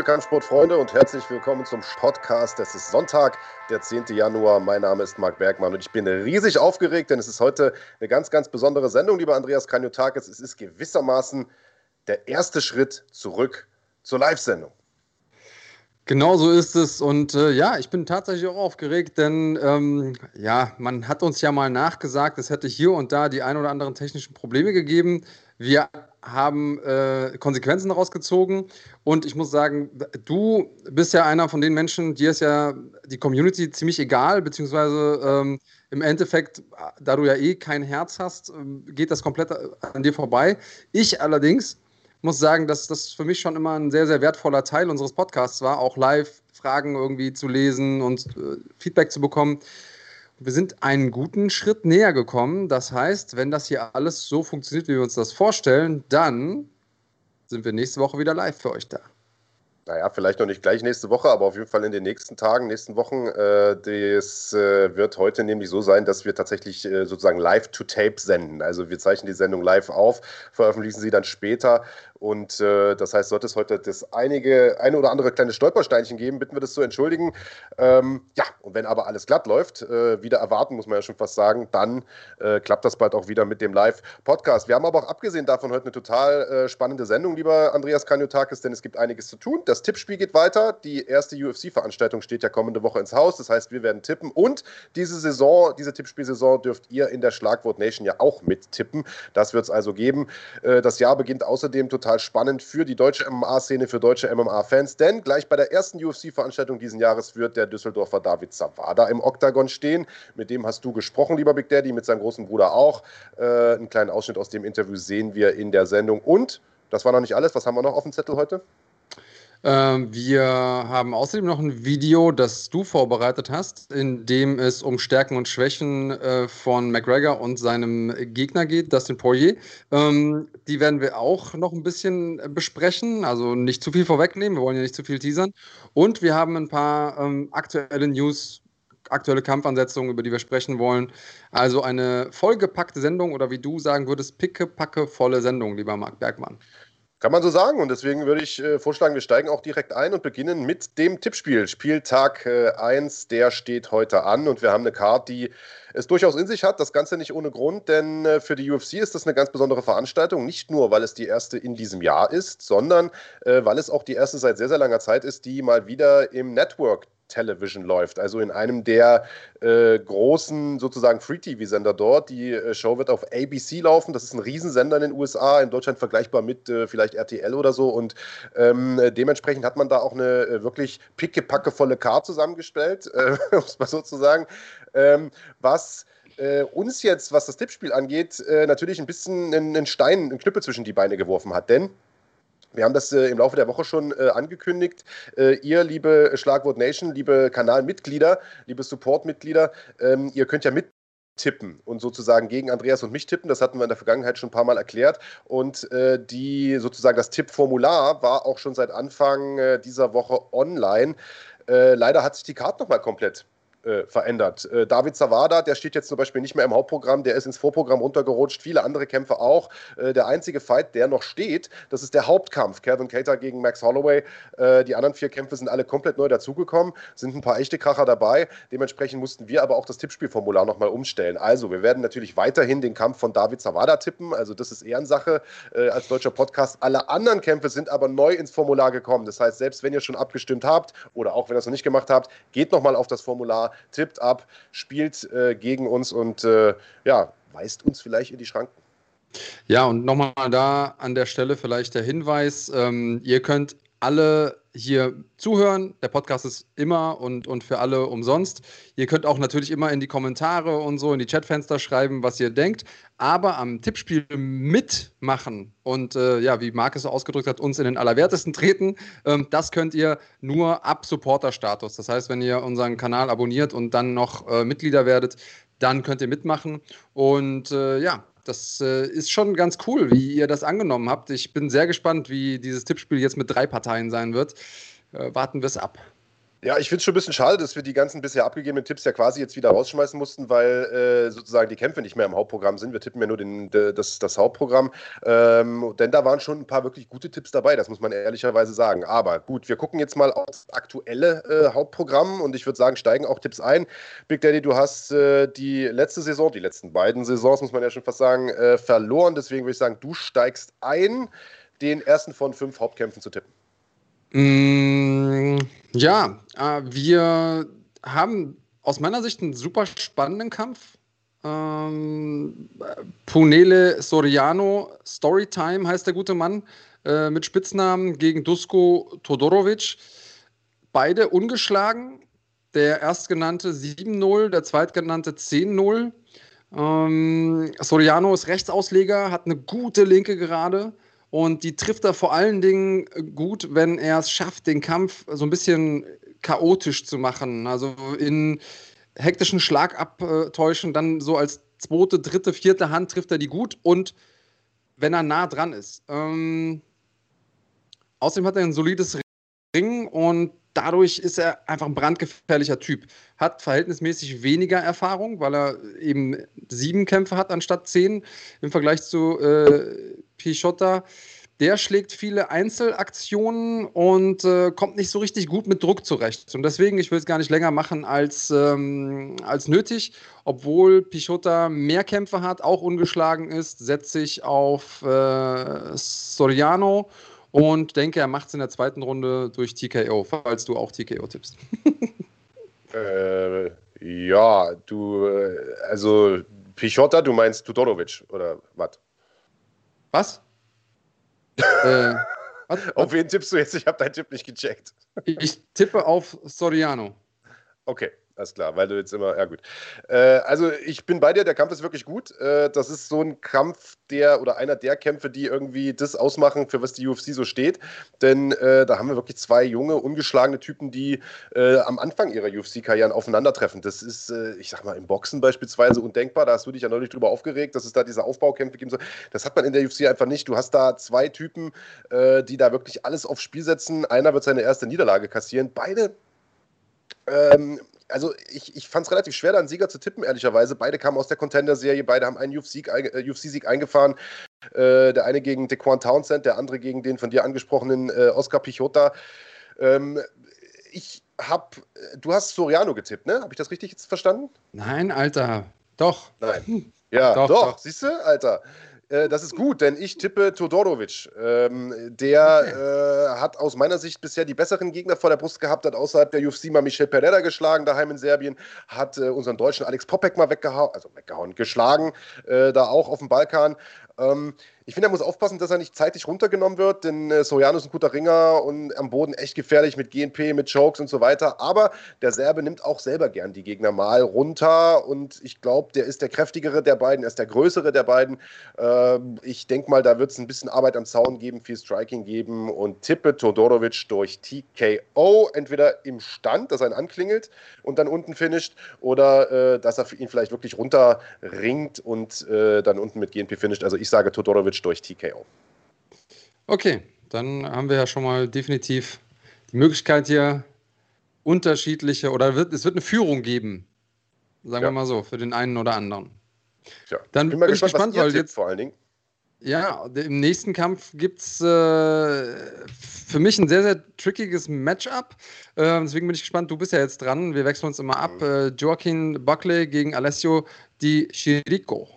liebe Kampfsportfreunde und herzlich willkommen zum Podcast. Es ist Sonntag, der 10. Januar. Mein Name ist Marc Bergmann und ich bin riesig aufgeregt, denn es ist heute eine ganz, ganz besondere Sendung, lieber Andreas Kanyotakis. Es ist gewissermaßen der erste Schritt zurück zur Live-Sendung. Genau so ist es. Und äh, ja, ich bin tatsächlich auch aufgeregt, denn ähm, ja, man hat uns ja mal nachgesagt, es hätte hier und da die ein oder anderen technischen Probleme gegeben. Wir haben äh, Konsequenzen daraus gezogen und ich muss sagen, du bist ja einer von den Menschen, dir ist ja die Community ziemlich egal, beziehungsweise ähm, im Endeffekt, da du ja eh kein Herz hast, ähm, geht das komplett an dir vorbei. Ich allerdings muss sagen, dass das für mich schon immer ein sehr, sehr wertvoller Teil unseres Podcasts war, auch live Fragen irgendwie zu lesen und äh, Feedback zu bekommen wir sind einen guten Schritt näher gekommen. Das heißt, wenn das hier alles so funktioniert, wie wir uns das vorstellen, dann sind wir nächste Woche wieder live für euch da. Naja, vielleicht noch nicht gleich nächste Woche, aber auf jeden Fall in den nächsten Tagen, nächsten Wochen. Äh, das äh, wird heute nämlich so sein, dass wir tatsächlich äh, sozusagen live to tape senden. Also wir zeichnen die Sendung live auf, veröffentlichen sie dann später und äh, das heißt, sollte es heute das einige, eine oder andere kleine Stolpersteinchen geben, bitten wir das zu entschuldigen. Ähm, ja, und wenn aber alles glatt läuft, äh, wieder erwarten, muss man ja schon fast sagen, dann äh, klappt das bald auch wieder mit dem Live-Podcast. Wir haben aber auch abgesehen davon heute eine total äh, spannende Sendung, lieber Andreas Kanyotakis, denn es gibt einiges zu tun. Das Tippspiel geht weiter. Die erste UFC-Veranstaltung steht ja kommende Woche ins Haus. Das heißt, wir werden tippen. Und diese Saison, diese Tippspielsaison dürft ihr in der Schlagwort Nation ja auch mittippen. Das wird es also geben. Äh, das Jahr beginnt außerdem total total spannend für die deutsche MMA-Szene, für deutsche MMA-Fans, denn gleich bei der ersten UFC-Veranstaltung diesen Jahres wird der Düsseldorfer David Zawada im Oktagon stehen. Mit dem hast du gesprochen, lieber Big Daddy, mit seinem großen Bruder auch. Äh, einen kleinen Ausschnitt aus dem Interview sehen wir in der Sendung. Und, das war noch nicht alles, was haben wir noch auf dem Zettel heute? Ähm, wir haben außerdem noch ein Video, das du vorbereitet hast, in dem es um Stärken und Schwächen äh, von McGregor und seinem Gegner geht, Dustin Poirier. Ähm, die werden wir auch noch ein bisschen besprechen, also nicht zu viel vorwegnehmen, wir wollen ja nicht zu viel teasern. Und wir haben ein paar ähm, aktuelle News, aktuelle Kampfansetzungen, über die wir sprechen wollen. Also eine vollgepackte Sendung oder wie du sagen würdest, picke, packe, volle Sendung, lieber Marc Bergmann. Kann man so sagen. Und deswegen würde ich äh, vorschlagen, wir steigen auch direkt ein und beginnen mit dem Tippspiel. Spieltag 1, äh, der steht heute an. Und wir haben eine Karte, die es durchaus in sich hat. Das Ganze nicht ohne Grund, denn äh, für die UFC ist das eine ganz besondere Veranstaltung. Nicht nur, weil es die erste in diesem Jahr ist, sondern weil es auch die erste seit sehr, sehr langer Zeit ist, die mal wieder im Network Television läuft, also in einem der äh, großen sozusagen Free-TV-Sender dort. Die äh, Show wird auf ABC laufen, das ist ein Riesensender in den USA, in Deutschland vergleichbar mit äh, vielleicht RTL oder so und ähm, dementsprechend hat man da auch eine äh, wirklich pickepackevolle Card zusammengestellt, äh, um es mal so zu sagen, ähm, was äh, uns jetzt, was das Tippspiel angeht, äh, natürlich ein bisschen einen Stein, einen Knüppel zwischen die Beine geworfen hat. Denn wir haben das äh, im Laufe der Woche schon äh, angekündigt. Äh, ihr, liebe Schlagwort Nation, liebe Kanalmitglieder, liebe Supportmitglieder, ähm, ihr könnt ja mit tippen und sozusagen gegen Andreas und mich tippen. Das hatten wir in der Vergangenheit schon ein paar Mal erklärt. Und äh, die sozusagen das Tippformular war auch schon seit Anfang äh, dieser Woche online. Äh, leider hat sich die Karte nochmal komplett äh, verändert. Äh, David Zawada, der steht jetzt zum Beispiel nicht mehr im Hauptprogramm, der ist ins Vorprogramm runtergerutscht, viele andere Kämpfe auch. Äh, der einzige Fight, der noch steht, das ist der Hauptkampf. Kevin Cater gegen Max Holloway. Äh, die anderen vier Kämpfe sind alle komplett neu dazugekommen, sind ein paar echte Kracher dabei. Dementsprechend mussten wir aber auch das Tippspielformular nochmal umstellen. Also, wir werden natürlich weiterhin den Kampf von David Zawada tippen. Also, das ist Ehrensache äh, als deutscher Podcast. Alle anderen Kämpfe sind aber neu ins Formular gekommen. Das heißt, selbst wenn ihr schon abgestimmt habt oder auch wenn ihr es noch nicht gemacht habt, geht nochmal auf das Formular tippt ab, spielt äh, gegen uns und äh, ja, weist uns vielleicht in die Schranken. Ja, und nochmal da an der Stelle vielleicht der Hinweis, ähm, ihr könnt alle hier zuhören. Der Podcast ist immer und, und für alle umsonst. Ihr könnt auch natürlich immer in die Kommentare und so, in die Chatfenster schreiben, was ihr denkt. Aber am Tippspiel mitmachen und äh, ja, wie Marc es ausgedrückt hat, uns in den Allerwertesten treten, ähm, das könnt ihr nur ab Supporter-Status. Das heißt, wenn ihr unseren Kanal abonniert und dann noch äh, Mitglieder werdet, dann könnt ihr mitmachen. Und äh, ja, das äh, ist schon ganz cool, wie ihr das angenommen habt. Ich bin sehr gespannt, wie dieses Tippspiel jetzt mit drei Parteien sein wird. Äh, warten wir es ab. Ja, ich finde es schon ein bisschen schade, dass wir die ganzen bisher abgegebenen Tipps ja quasi jetzt wieder rausschmeißen mussten, weil äh, sozusagen die Kämpfe nicht mehr im Hauptprogramm sind. Wir tippen ja nur den, das, das Hauptprogramm. Ähm, denn da waren schon ein paar wirklich gute Tipps dabei, das muss man ehrlicherweise sagen. Aber gut, wir gucken jetzt mal aufs aktuelle äh, Hauptprogramm und ich würde sagen, steigen auch Tipps ein. Big Daddy, du hast äh, die letzte Saison, die letzten beiden Saisons, muss man ja schon fast sagen, äh, verloren. Deswegen würde ich sagen, du steigst ein, den ersten von fünf Hauptkämpfen zu tippen. Mm, ja, äh, wir haben aus meiner Sicht einen super spannenden Kampf. Ähm, Punele Soriano, Storytime heißt der gute Mann, äh, mit Spitznamen gegen Dusko Todorovic. Beide ungeschlagen. Der erstgenannte 7-0, der zweitgenannte 10-0. Ähm, Soriano ist Rechtsausleger, hat eine gute linke Gerade. Und die trifft er vor allen Dingen gut, wenn er es schafft, den Kampf so ein bisschen chaotisch zu machen. Also in hektischen Schlagabtäuschen, dann so als zweite, dritte, vierte Hand trifft er die gut und wenn er nah dran ist. Ähm, außerdem hat er ein solides Ring und dadurch ist er einfach ein brandgefährlicher Typ. Hat verhältnismäßig weniger Erfahrung, weil er eben sieben Kämpfe hat anstatt zehn im Vergleich zu äh, Pichotta, der schlägt viele Einzelaktionen und äh, kommt nicht so richtig gut mit Druck zurecht. Und deswegen, ich will es gar nicht länger machen als, ähm, als nötig. Obwohl Pichotta mehr Kämpfe hat, auch ungeschlagen ist, setze ich auf äh, Soriano und denke, er macht es in der zweiten Runde durch TKO, falls du auch TKO tippst. äh, ja, du, äh, also Pichotta, du meinst Tudorovic oder was? Was? äh, was? Auf wen tippst du jetzt? Ich habe deinen Tipp nicht gecheckt. Ich tippe auf Soriano. Okay. Alles klar, weil du jetzt immer, ja gut. Äh, also ich bin bei dir, der Kampf ist wirklich gut. Äh, das ist so ein Kampf, der oder einer der Kämpfe, die irgendwie das ausmachen, für was die UFC so steht. Denn äh, da haben wir wirklich zwei junge, ungeschlagene Typen, die äh, am Anfang ihrer UFC-Karrieren aufeinandertreffen. Das ist, äh, ich sag mal, im Boxen beispielsweise undenkbar. Da hast du dich ja neulich drüber aufgeregt, dass es da diese Aufbaukämpfe geben soll. Das hat man in der UFC einfach nicht. Du hast da zwei Typen, äh, die da wirklich alles aufs Spiel setzen. Einer wird seine erste Niederlage kassieren. Beide ähm, also ich, ich fand es relativ schwer, da einen Sieger zu tippen, ehrlicherweise. Beide kamen aus der Contender-Serie, beide haben einen UFC-Sieg äh, UFC eingefahren. Äh, der eine gegen Dequan Townsend, der andere gegen den von dir angesprochenen äh, Oscar Pichota. Ähm, ich hab, du hast Soriano getippt, ne? Habe ich das richtig jetzt verstanden? Nein, Alter. Doch. Nein. Ja, doch, doch. doch. siehst du, Alter. Äh, das ist gut, denn ich tippe Todorovic. Ähm, der äh, hat aus meiner Sicht bisher die besseren Gegner vor der Brust gehabt, hat außerhalb der UFC mal Michel Pereira geschlagen, daheim in Serbien, hat äh, unseren deutschen Alex Popek mal weggehauen, also weggehauen, geschlagen, äh, da auch auf dem Balkan. Ähm, ich finde, er muss aufpassen, dass er nicht zeitig runtergenommen wird, denn äh, Soriano ist ein guter Ringer und am Boden echt gefährlich mit GNP, mit Chokes und so weiter. Aber der Serbe nimmt auch selber gern die Gegner mal runter und ich glaube, der ist der kräftigere der beiden, er ist der größere der beiden. Ähm, ich denke mal, da wird es ein bisschen Arbeit am Zaun geben, viel Striking geben und tippe Todorovic durch TKO, entweder im Stand, dass er ihn anklingelt und dann unten finisht, oder äh, dass er ihn vielleicht wirklich runterringt und äh, dann unten mit GNP finisht. Also ich sage Todorovic durch TKO. Okay, dann haben wir ja schon mal definitiv die Möglichkeit hier unterschiedliche oder wird, es wird eine Führung geben, sagen ja. wir mal so, für den einen oder anderen. Ja. Dann bin, bin ich gespannt, weil jetzt vor allen Dingen. Ja, im nächsten Kampf gibt es äh, für mich ein sehr, sehr trickiges Matchup. Äh, deswegen bin ich gespannt. Du bist ja jetzt dran. Wir wechseln uns immer ab. Mhm. Äh, Joaquin Buckley gegen Alessio Di Chirico.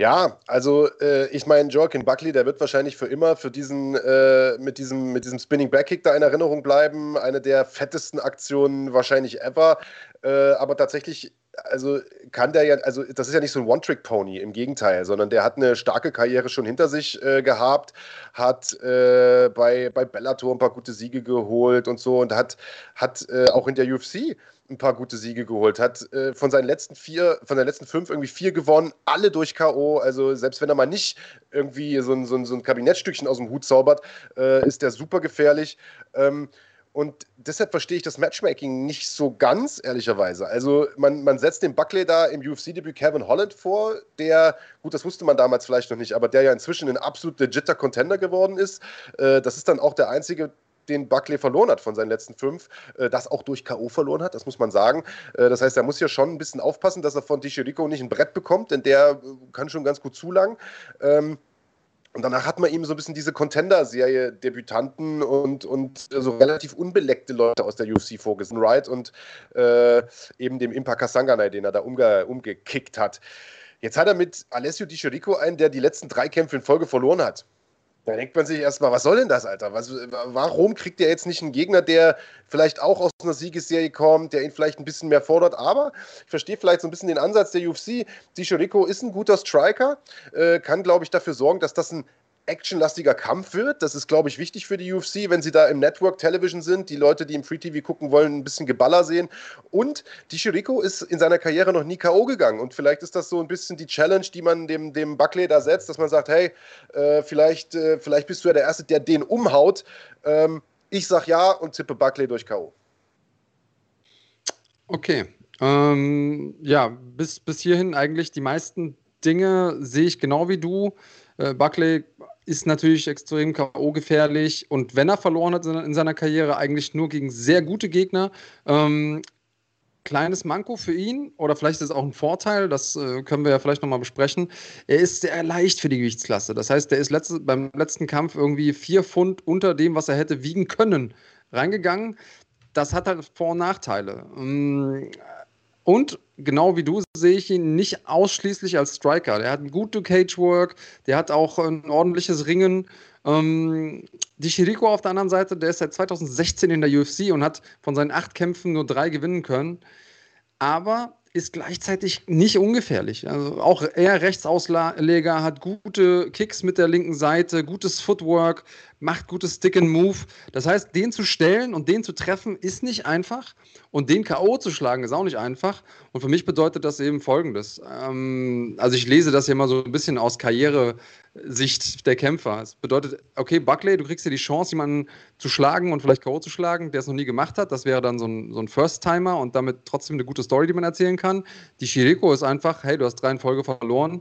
Ja, also äh, ich meine, Joaquin Buckley, der wird wahrscheinlich für immer für diesen, äh, mit, diesem, mit diesem Spinning Backkick da in Erinnerung bleiben. Eine der fettesten Aktionen wahrscheinlich ever. Äh, aber tatsächlich, also kann der ja, also das ist ja nicht so ein One-Trick-Pony, im Gegenteil, sondern der hat eine starke Karriere schon hinter sich äh, gehabt, hat äh, bei, bei Bellator ein paar gute Siege geholt und so und hat, hat äh, auch in der UFC ein paar gute Siege geholt, hat äh, von seinen letzten vier, von den letzten fünf irgendwie vier gewonnen, alle durch K.O. Also selbst wenn er mal nicht irgendwie so ein, so ein, so ein Kabinettstückchen aus dem Hut zaubert, äh, ist der super gefährlich. Ähm, und deshalb verstehe ich das Matchmaking nicht so ganz, ehrlicherweise. Also man, man setzt den Buckley da im UFC-Debüt Kevin Holland vor, der, gut, das wusste man damals vielleicht noch nicht, aber der ja inzwischen ein absolut legitter Contender geworden ist. Äh, das ist dann auch der einzige den Buckley verloren hat von seinen letzten fünf, äh, das auch durch K.O. verloren hat, das muss man sagen. Äh, das heißt, er muss hier schon ein bisschen aufpassen, dass er von Tichirico nicht ein Brett bekommt, denn der äh, kann schon ganz gut zulangen. Und danach hat man ihm so ein bisschen diese Contender-Serie Debütanten und, und so relativ unbeleckte Leute aus der UFC vorgesehen. Wright und äh, eben dem Impa Kasanganay, den er da umge umgekickt hat. Jetzt hat er mit Alessio Di Chirico einen, der die letzten drei Kämpfe in Folge verloren hat. Da denkt man sich erstmal, was soll denn das, Alter? Was, warum kriegt er jetzt nicht einen Gegner, der vielleicht auch aus einer Siegesserie kommt, der ihn vielleicht ein bisschen mehr fordert? Aber ich verstehe vielleicht so ein bisschen den Ansatz der UFC. Di Chirico ist ein guter Striker, äh, kann, glaube ich, dafür sorgen, dass das ein actionlastiger Kampf wird. Das ist, glaube ich, wichtig für die UFC, wenn sie da im Network Television sind, die Leute, die im Free TV gucken wollen, ein bisschen Geballer sehen. Und die Chirico ist in seiner Karriere noch nie K.O. gegangen. Und vielleicht ist das so ein bisschen die Challenge, die man dem, dem Buckley da setzt, dass man sagt, hey, äh, vielleicht, äh, vielleicht bist du ja der Erste, der den umhaut. Ähm, ich sag ja und tippe Buckley durch K.O. Okay. Ähm, ja, bis, bis hierhin eigentlich die meisten Dinge sehe ich genau wie du. Äh, Buckley ist natürlich extrem K.O. gefährlich und wenn er verloren hat in seiner Karriere, eigentlich nur gegen sehr gute Gegner. Ähm, kleines Manko für ihn oder vielleicht ist es auch ein Vorteil, das äh, können wir ja vielleicht nochmal besprechen. Er ist sehr leicht für die Gewichtsklasse. Das heißt, der ist letzte, beim letzten Kampf irgendwie vier Pfund unter dem, was er hätte wiegen können, reingegangen. Das hat halt Vor- und Nachteile. Ähm, und genau wie du sehe ich ihn nicht ausschließlich als Striker. Der hat ein gute Cagework, der hat auch ein ordentliches Ringen. Ähm, die Chirico auf der anderen Seite, der ist seit 2016 in der UFC und hat von seinen acht Kämpfen nur drei gewinnen können. Aber ist gleichzeitig nicht ungefährlich. Also auch er Rechtsausleger, hat gute Kicks mit der linken Seite, gutes Footwork, macht gutes Stick and Move. Das heißt, den zu stellen und den zu treffen ist nicht einfach und den K.O. zu schlagen ist auch nicht einfach. Und für mich bedeutet das eben Folgendes. Ähm, also ich lese das hier mal so ein bisschen aus Karrieresicht der Kämpfer. Es bedeutet, okay, Buckley, du kriegst dir die Chance, jemanden zu schlagen und vielleicht K.O. zu schlagen, der es noch nie gemacht hat. Das wäre dann so ein, so ein First-Timer und damit trotzdem eine gute Story, die man erzählen kann. Die Chirico ist einfach, hey, du hast drei in Folge verloren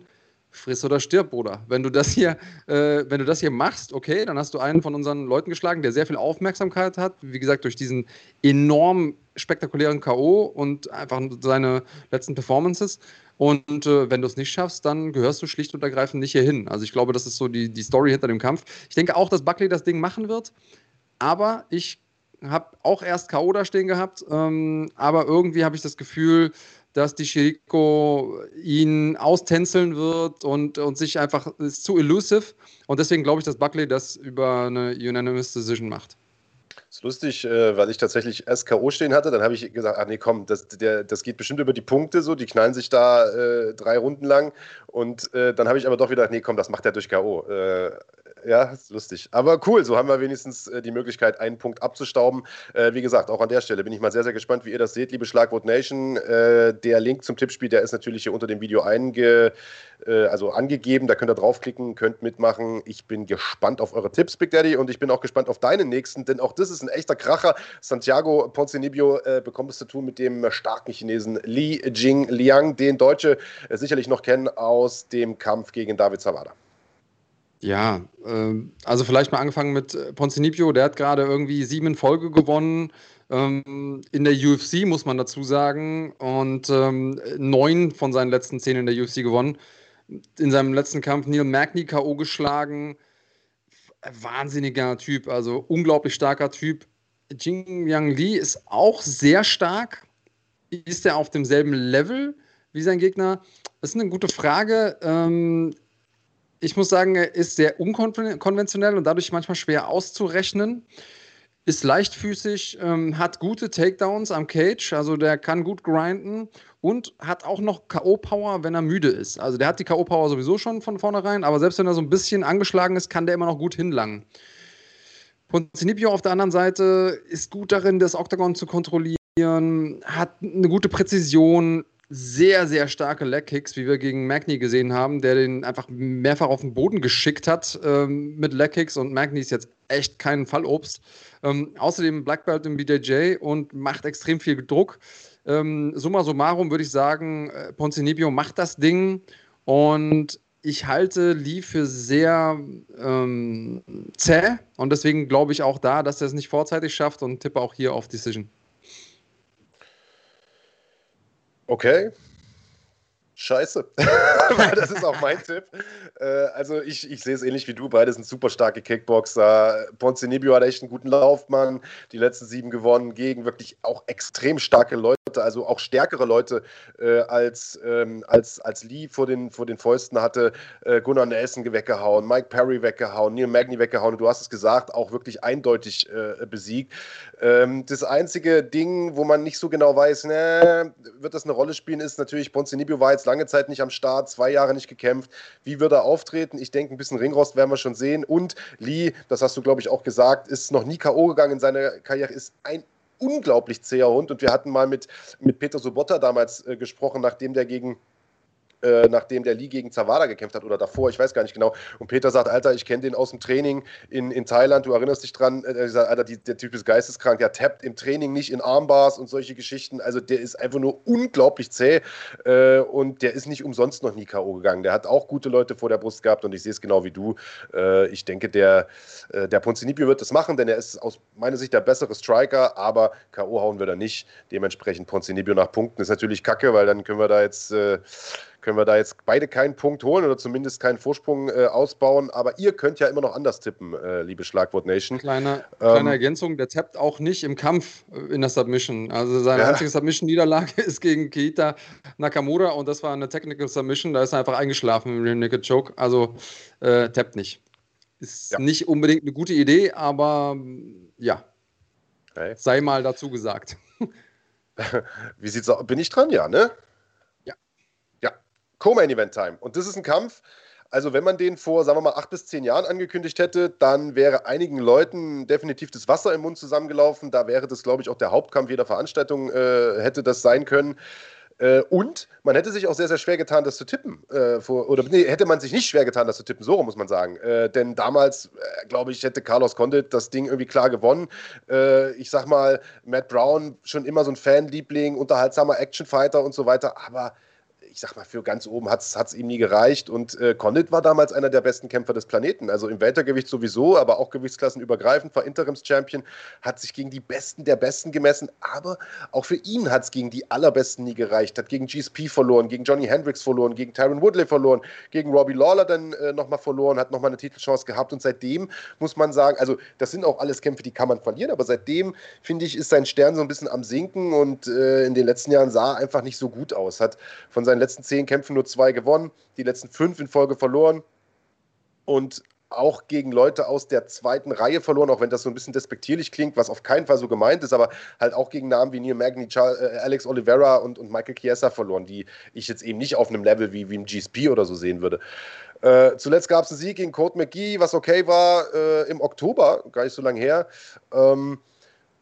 friss oder stirb, Bruder. Wenn du das hier, äh, wenn du das hier machst, okay, dann hast du einen von unseren Leuten geschlagen, der sehr viel Aufmerksamkeit hat. Wie gesagt, durch diesen enorm spektakulären K.O. und einfach seine letzten Performances. Und äh, wenn du es nicht schaffst, dann gehörst du schlicht und ergreifend nicht hierhin. Also ich glaube, das ist so die, die Story hinter dem Kampf. Ich denke auch, dass Buckley das Ding machen wird. Aber ich habe auch erst K.O. da stehen gehabt. Ähm, aber irgendwie habe ich das Gefühl, dass die Chirico ihn austänzeln wird und, und sich einfach ist zu elusive. Und deswegen glaube ich, dass Buckley das über eine Unanimous Decision macht. Ist lustig, äh, weil ich tatsächlich SKO stehen hatte. Dann habe ich gesagt, ach nee, komm, das, der, das geht bestimmt über die Punkte so. Die knallen sich da äh, drei Runden lang. Und äh, dann habe ich aber doch wieder, nee, komm, das macht er durch K.O. Äh, ja, ist lustig. Aber cool, so haben wir wenigstens äh, die Möglichkeit, einen Punkt abzustauben. Äh, wie gesagt, auch an der Stelle bin ich mal sehr, sehr gespannt, wie ihr das seht, liebe Schlagwort Nation. Der Link zum Tippspiel, der ist natürlich hier unter dem Video einge, also angegeben. Da könnt ihr draufklicken, könnt mitmachen. Ich bin gespannt auf eure Tipps, Big Daddy, und ich bin auch gespannt auf deinen nächsten, denn auch das ist ein echter Kracher. Santiago Ponzinibbio äh, bekommt es zu tun mit dem starken Chinesen Li Jing Liang, den Deutsche äh, sicherlich noch kennen aus dem Kampf gegen David Zawada. Ja, äh, also vielleicht mal angefangen mit äh, Ponzinibio, der hat gerade irgendwie sieben in Folge gewonnen. Ähm, in der UFC muss man dazu sagen. Und ähm, neun von seinen letzten zehn in der UFC gewonnen. In seinem letzten Kampf Neil Magny K.O. geschlagen. Wahnsinniger Typ, also unglaublich starker Typ. Jing Yang Li ist auch sehr stark. Ist er auf demselben Level wie sein Gegner? Das ist eine gute Frage. Ähm, ich muss sagen, er ist sehr unkonventionell und dadurch manchmal schwer auszurechnen. Ist leichtfüßig, ähm, hat gute Takedowns am Cage, also der kann gut grinden und hat auch noch K.O.-Power, wenn er müde ist. Also der hat die K.O.-Power sowieso schon von vornherein, aber selbst wenn er so ein bisschen angeschlagen ist, kann der immer noch gut hinlangen. Ponzinibio auf der anderen Seite ist gut darin, das Oktagon zu kontrollieren, hat eine gute Präzision, sehr, sehr starke Leg-Kicks, wie wir gegen Magny gesehen haben, der den einfach mehrfach auf den Boden geschickt hat ähm, mit Leg-Kicks und Magny ist jetzt echt kein Fallobst. Ähm, außerdem Black Belt im BJJ und macht extrem viel Druck. Ähm, summa summarum würde ich sagen, äh, Ponzinibio macht das Ding und ich halte Lee für sehr ähm, zäh und deswegen glaube ich auch da, dass er es nicht vorzeitig schafft und tippe auch hier auf Decision. Okay, Scheiße. das ist auch mein Tipp. Äh, also ich, ich sehe es ähnlich wie du. Beide sind super starke Kickboxer. Ponce Nibio hat echt einen guten Laufmann. Die letzten sieben gewonnen gegen wirklich auch extrem starke Leute, also auch stärkere Leute äh, als, ähm, als, als Lee vor den, vor den Fäusten hatte. Äh, Gunnar Nelson weggehauen, Mike Perry weggehauen, Neil Magny weggehauen. Du hast es gesagt, auch wirklich eindeutig äh, besiegt. Ähm, das einzige Ding, wo man nicht so genau weiß, ne, wird das eine Rolle spielen, ist natürlich, Ponce Nibio war jetzt lange Zeit nicht am Start, zwei Jahre nicht gekämpft. Wie wird er auftreten? Ich denke, ein bisschen Ringrost werden wir schon sehen. Und Lee, das hast du, glaube ich, auch gesagt, ist noch nie K.O. gegangen in seiner Karriere, ist ein unglaublich zäher Hund. Und wir hatten mal mit, mit Peter Sobotta damals äh, gesprochen, nachdem der gegen äh, nachdem der Lee gegen Zawada gekämpft hat oder davor, ich weiß gar nicht genau. Und Peter sagt, Alter, ich kenne den aus dem Training in, in Thailand, du erinnerst dich dran, äh, sagt, Alter, die, der Typ ist geisteskrank, der tappt im Training nicht in Armbars und solche Geschichten. Also der ist einfach nur unglaublich zäh äh, und der ist nicht umsonst noch nie K.O. gegangen. Der hat auch gute Leute vor der Brust gehabt und ich sehe es genau wie du. Äh, ich denke, der, äh, der Ponzinibio wird das machen, denn er ist aus meiner Sicht der bessere Striker, aber K.O. hauen wir da nicht. Dementsprechend Ponzinibio nach Punkten ist natürlich kacke, weil dann können wir da jetzt können wir da jetzt beide keinen Punkt holen oder zumindest keinen Vorsprung äh, ausbauen. Aber ihr könnt ja immer noch anders tippen, äh, liebe Schlagwort Nation. Kleine, ähm, kleine Ergänzung: der tappt auch nicht im Kampf äh, in der Submission. Also seine ja. einzige Submission-Niederlage ist gegen Keita Nakamura und das war eine Technical Submission. Da ist er einfach eingeschlafen mit dem Naked Choke. Also äh, tappt nicht. Ist ja. nicht unbedingt eine gute Idee, aber ja. Okay. Sei mal dazu gesagt. Wie sieht's aus? Bin ich dran? Ja, ne? Co-Main Event Time. Und das ist ein Kampf, also wenn man den vor, sagen wir mal, acht bis zehn Jahren angekündigt hätte, dann wäre einigen Leuten definitiv das Wasser im Mund zusammengelaufen. Da wäre das, glaube ich, auch der Hauptkampf jeder Veranstaltung äh, hätte das sein können. Äh, und man hätte sich auch sehr, sehr schwer getan, das zu tippen. Äh, vor, oder nee, hätte man sich nicht schwer getan, das zu tippen, so muss man sagen. Äh, denn damals, äh, glaube ich, hätte Carlos Condit das Ding irgendwie klar gewonnen. Äh, ich sag mal, Matt Brown schon immer so ein Fanliebling, unterhaltsamer Actionfighter und so weiter. Aber ich sag mal, für ganz oben hat es ihm nie gereicht. Und äh, Condit war damals einer der besten Kämpfer des Planeten. Also im Weltergewicht sowieso, aber auch gewichtsklassenübergreifend, war Interims-Champion, hat sich gegen die Besten der Besten gemessen. Aber auch für ihn hat es gegen die Allerbesten nie gereicht. Hat gegen GSP verloren, gegen Johnny Hendricks verloren, gegen Tyron Woodley verloren, gegen Robbie Lawler dann äh, nochmal verloren, hat nochmal eine Titelchance gehabt. Und seitdem muss man sagen, also das sind auch alles Kämpfe, die kann man verlieren, aber seitdem, finde ich, ist sein Stern so ein bisschen am Sinken und äh, in den letzten Jahren sah er einfach nicht so gut aus. Hat von seinen letzten zehn Kämpfen nur zwei gewonnen, die letzten fünf in Folge verloren und auch gegen Leute aus der zweiten Reihe verloren, auch wenn das so ein bisschen despektierlich klingt, was auf keinen Fall so gemeint ist, aber halt auch gegen Namen wie Neil Magny, Charles, äh, Alex Oliveira und, und Michael Chiesa verloren, die ich jetzt eben nicht auf einem Level wie, wie im GSP oder so sehen würde. Äh, zuletzt gab es einen Sieg gegen Code McGee, was okay war, äh, im Oktober, gar nicht so lange her. Ähm,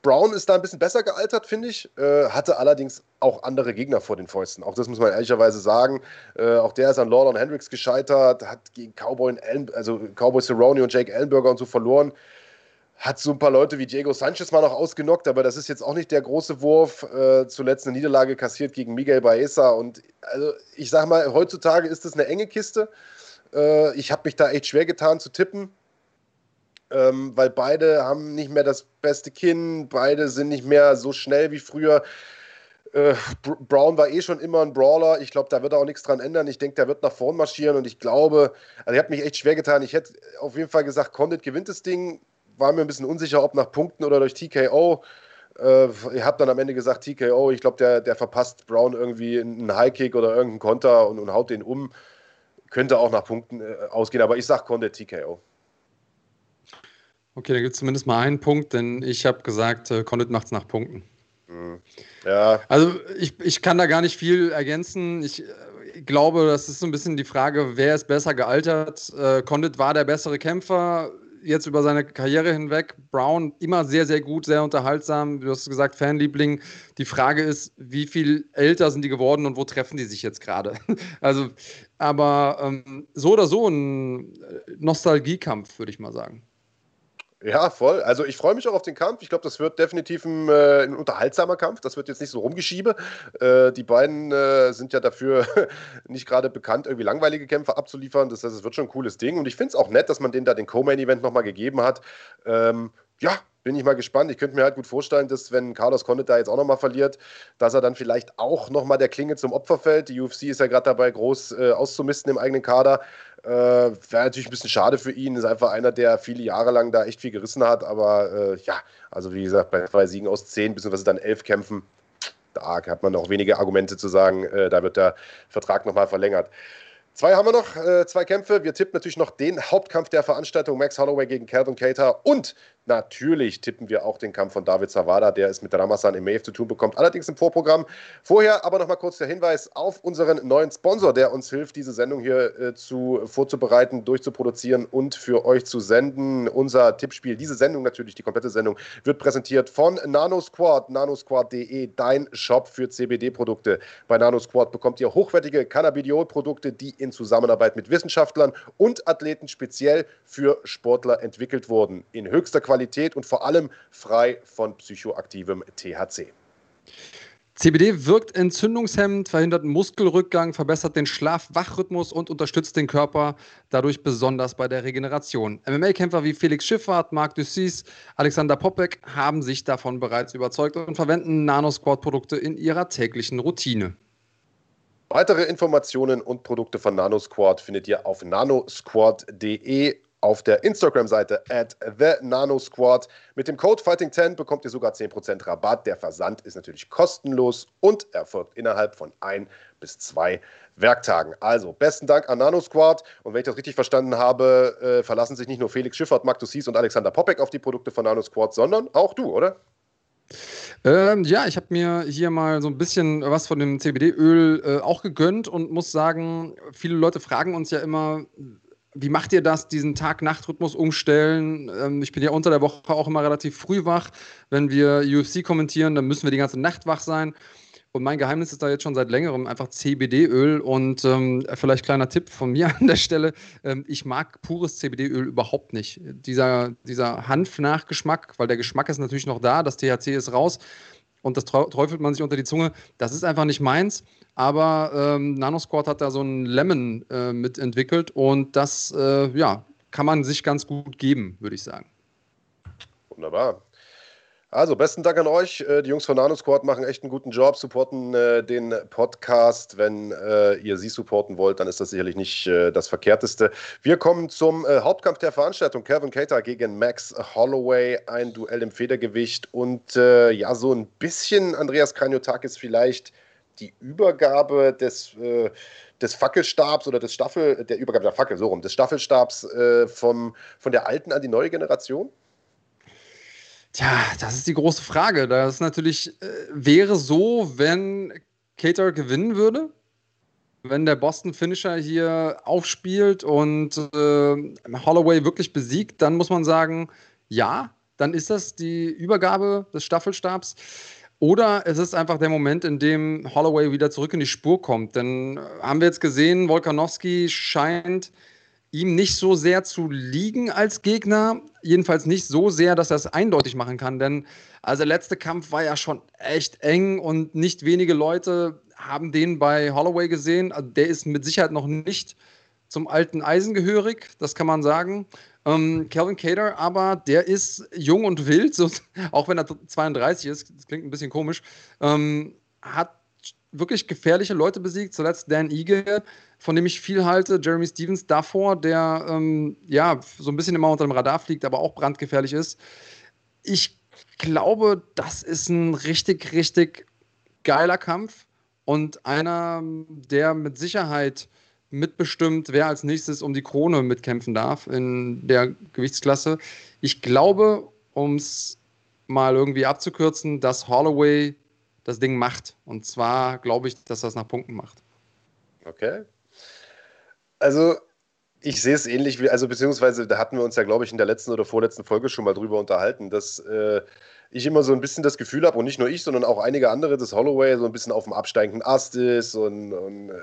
Brown ist da ein bisschen besser gealtert, finde ich. Äh, hatte allerdings auch andere Gegner vor den Fäusten. Auch das muss man ehrlicherweise sagen. Äh, auch der ist an Lawler und Hendricks gescheitert, hat gegen Cowboy, Ellen, also Cowboy Cerrone und Jake Ellenberger und so verloren. Hat so ein paar Leute wie Diego Sanchez mal noch ausgenockt, aber das ist jetzt auch nicht der große Wurf. Äh, zuletzt eine Niederlage kassiert gegen Miguel Baeza. Und also ich sage mal, heutzutage ist das eine enge Kiste. Äh, ich habe mich da echt schwer getan zu tippen ähm, weil beide haben nicht mehr das beste Kinn, beide sind nicht mehr so schnell wie früher. Äh, Brown war eh schon immer ein Brawler. Ich glaube, da wird er auch nichts dran ändern. Ich denke, der wird nach vorn marschieren und ich glaube, also ich habe mich echt schwer getan. Ich hätte auf jeden Fall gesagt, Condit gewinnt das Ding. War mir ein bisschen unsicher, ob nach Punkten oder durch TKO. Äh, ich habe dann am Ende gesagt TKO. Ich glaube, der, der verpasst Brown irgendwie einen Highkick oder irgendeinen Konter und, und haut den um. Könnte auch nach Punkten äh, ausgehen, aber ich sage Condit TKO. Okay, da gibt es zumindest mal einen Punkt, denn ich habe gesagt, äh, Condit macht es nach Punkten. Mhm. Ja. Also ich, ich kann da gar nicht viel ergänzen. Ich äh, glaube, das ist so ein bisschen die Frage, wer ist besser gealtert. Äh, Condit war der bessere Kämpfer, jetzt über seine Karriere hinweg. Brown immer sehr, sehr gut, sehr unterhaltsam. Du hast gesagt, Fanliebling. Die Frage ist, wie viel älter sind die geworden und wo treffen die sich jetzt gerade? also, aber ähm, so oder so ein äh, Nostalgiekampf, würde ich mal sagen. Ja, voll. Also ich freue mich auch auf den Kampf. Ich glaube, das wird definitiv ein, äh, ein, unterhaltsamer Kampf. Das wird jetzt nicht so rumgeschiebe. Äh, die beiden äh, sind ja dafür nicht gerade bekannt, irgendwie langweilige Kämpfe abzuliefern. Das heißt, es wird schon ein cooles Ding. Und ich finde es auch nett, dass man denen da den Co-Main-Event nochmal gegeben hat. Ähm, ja, bin ich mal gespannt. Ich könnte mir halt gut vorstellen, dass wenn Carlos Condit da jetzt auch nochmal verliert, dass er dann vielleicht auch nochmal der Klinge zum Opfer fällt. Die UFC ist ja gerade dabei, groß äh, auszumisten im eigenen Kader. Äh, Wäre natürlich ein bisschen schade für ihn. Ist einfach einer, der viele Jahre lang da echt viel gerissen hat. Aber äh, ja, also wie gesagt, bei zwei Siegen aus zehn, beziehungsweise dann elf Kämpfen, da hat man noch wenige Argumente zu sagen, äh, da wird der Vertrag nochmal verlängert. Zwei haben wir noch, äh, zwei Kämpfe. Wir tippen natürlich noch den Hauptkampf der Veranstaltung, Max Holloway gegen Calvin Cater. Und natürlich tippen wir auch den Kampf von David Zawada, der es mit Ramazan im Maeve zu tun bekommt, allerdings im Vorprogramm. Vorher aber noch mal kurz der Hinweis auf unseren neuen Sponsor, der uns hilft, diese Sendung hier äh, zu, vorzubereiten, durchzuproduzieren und für euch zu senden. Unser Tippspiel, diese Sendung natürlich, die komplette Sendung, wird präsentiert von NanoSquad, nanosquad.de, dein Shop für CBD-Produkte. Bei NanoSquad bekommt ihr hochwertige Cannabidiol-Produkte, die in Zusammenarbeit mit Wissenschaftlern und Athleten speziell für Sportler entwickelt wurden. In höchster Qualität und vor allem frei von psychoaktivem THC. CBD wirkt entzündungshemmend, verhindert Muskelrückgang, verbessert den Schlaf-Wach-Rhythmus und unterstützt den Körper dadurch besonders bei der Regeneration. MMA-Kämpfer wie Felix Schifffahrt, Marc Dussis, Alexander Popek haben sich davon bereits überzeugt und verwenden Nanosquad-Produkte in ihrer täglichen Routine. Weitere Informationen und Produkte von NanoSquad findet ihr auf nanosquad.de auf der Instagram-Seite at TheNanoSquad. Mit dem Code Fighting10 bekommt ihr sogar 10% Rabatt. Der Versand ist natürlich kostenlos und erfolgt innerhalb von ein bis zwei Werktagen. Also, besten Dank an NanoSquad. Und wenn ich das richtig verstanden habe, äh, verlassen sich nicht nur Felix Schiffert, Marc Dussis und Alexander Popek auf die Produkte von NanoSquad, sondern auch du, oder? Ähm, ja, ich habe mir hier mal so ein bisschen was von dem CBD-Öl äh, auch gegönnt und muss sagen, viele Leute fragen uns ja immer, wie macht ihr das, diesen Tag-Nacht-Rhythmus umstellen? Ähm, ich bin ja unter der Woche auch immer relativ früh wach. Wenn wir UFC kommentieren, dann müssen wir die ganze Nacht wach sein. Und mein Geheimnis ist da jetzt schon seit längerem einfach CBD-Öl. Und ähm, vielleicht kleiner Tipp von mir an der Stelle: ähm, Ich mag pures CBD-Öl überhaupt nicht. Dieser, dieser Hanf-Nachgeschmack, weil der Geschmack ist natürlich noch da, das THC ist raus und das träufelt man sich unter die Zunge. Das ist einfach nicht meins. Aber ähm, Nanosquad hat da so einen Lemon äh, mitentwickelt und das äh, ja, kann man sich ganz gut geben, würde ich sagen. Wunderbar. Also, besten Dank an euch. Äh, die Jungs von Nano Squad machen echt einen guten Job, supporten äh, den Podcast. Wenn äh, ihr sie supporten wollt, dann ist das sicherlich nicht äh, das Verkehrteste. Wir kommen zum äh, Hauptkampf der Veranstaltung. Kevin Cater gegen Max Holloway. Ein Duell im Federgewicht. Und äh, ja, so ein bisschen Andreas Kranjotakis vielleicht die Übergabe des des Fackelstabs oder des Staffel, der Übergabe der Fackel, so rum, des Staffelstabs äh, vom, von der alten an die neue Generation? Tja, das ist die große Frage. Das natürlich äh, wäre so, wenn Cater gewinnen würde, wenn der Boston Finisher hier aufspielt und äh, Holloway wirklich besiegt, dann muss man sagen, ja, dann ist das die Übergabe des Staffelstabs. Oder es ist einfach der Moment, in dem Holloway wieder zurück in die Spur kommt. Denn äh, haben wir jetzt gesehen, Volkanowski scheint ihm nicht so sehr zu liegen als Gegner. Jedenfalls nicht so sehr, dass er es eindeutig machen kann. Denn also der letzte Kampf war ja schon echt eng und nicht wenige Leute haben den bei Holloway gesehen. Also der ist mit Sicherheit noch nicht zum alten Eisen gehörig, das kann man sagen. Ähm, Calvin Cater, aber der ist jung und wild, so, auch wenn er 32 ist, das klingt ein bisschen komisch, ähm, hat wirklich gefährliche Leute besiegt. Zuletzt Dan Ige, von dem ich viel halte. Jeremy Stevens davor, der ähm, ja so ein bisschen immer unter dem Radar fliegt, aber auch brandgefährlich ist. Ich glaube, das ist ein richtig, richtig geiler Kampf und einer, der mit Sicherheit mitbestimmt, wer als nächstes um die Krone mitkämpfen darf in der Gewichtsklasse. Ich glaube, um es mal irgendwie abzukürzen, dass Holloway das Ding macht. Und zwar glaube ich, dass das nach Punkten macht. Okay. Also, ich sehe es ähnlich wie, also beziehungsweise da hatten wir uns ja, glaube ich, in der letzten oder vorletzten Folge schon mal drüber unterhalten, dass äh, ich immer so ein bisschen das Gefühl habe, und nicht nur ich, sondern auch einige andere, dass Holloway so ein bisschen auf dem absteigenden Ast ist und, und äh,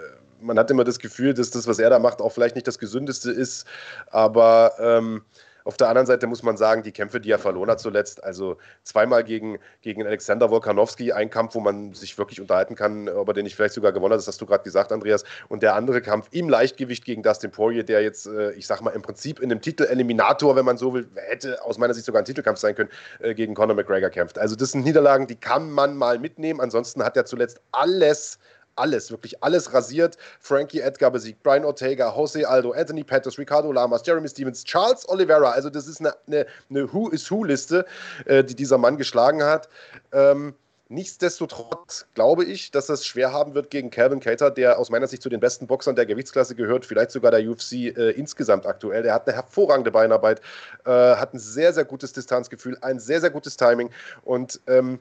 man hat immer das Gefühl, dass das, was er da macht, auch vielleicht nicht das Gesündeste ist. Aber ähm, Auf der anderen Seite muss man sagen, die Kämpfe, die er verloren hat zuletzt, also zweimal gegen, gegen Alexander Volkanovski, ein Kampf, wo man sich wirklich unterhalten kann, ob den nicht vielleicht sogar gewonnen hat, das hast du gerade gesagt, Andreas. Und der andere Kampf im Leichtgewicht gegen Dustin Poirier, der jetzt, äh, ich sag mal, im Prinzip in einem Titel-Eliminator, wenn man so will, hätte aus meiner Sicht sogar ein Titelkampf sein können, äh, gegen Conor McGregor kämpft. Also das sind Niederlagen, die kann man mal mitnehmen. Ansonsten hat er zuletzt alles alles, wirklich alles rasiert. Frankie Edgar besiegt, Brian Ortega, Jose Aldo, Anthony Pettis, Ricardo Lamas, Jeremy Stevens, Charles Oliveira. Also das ist eine, eine, eine Who-is-Who-Liste, äh, die dieser Mann geschlagen hat. Ähm, Nichtsdestotrotz glaube ich, dass es schwer haben wird gegen Calvin Cater, der aus meiner Sicht zu den besten Boxern der Gewichtsklasse gehört, vielleicht sogar der UFC äh, insgesamt aktuell. Der hat eine hervorragende Beinarbeit, äh, hat ein sehr, sehr gutes Distanzgefühl, ein sehr, sehr gutes Timing. Und ähm,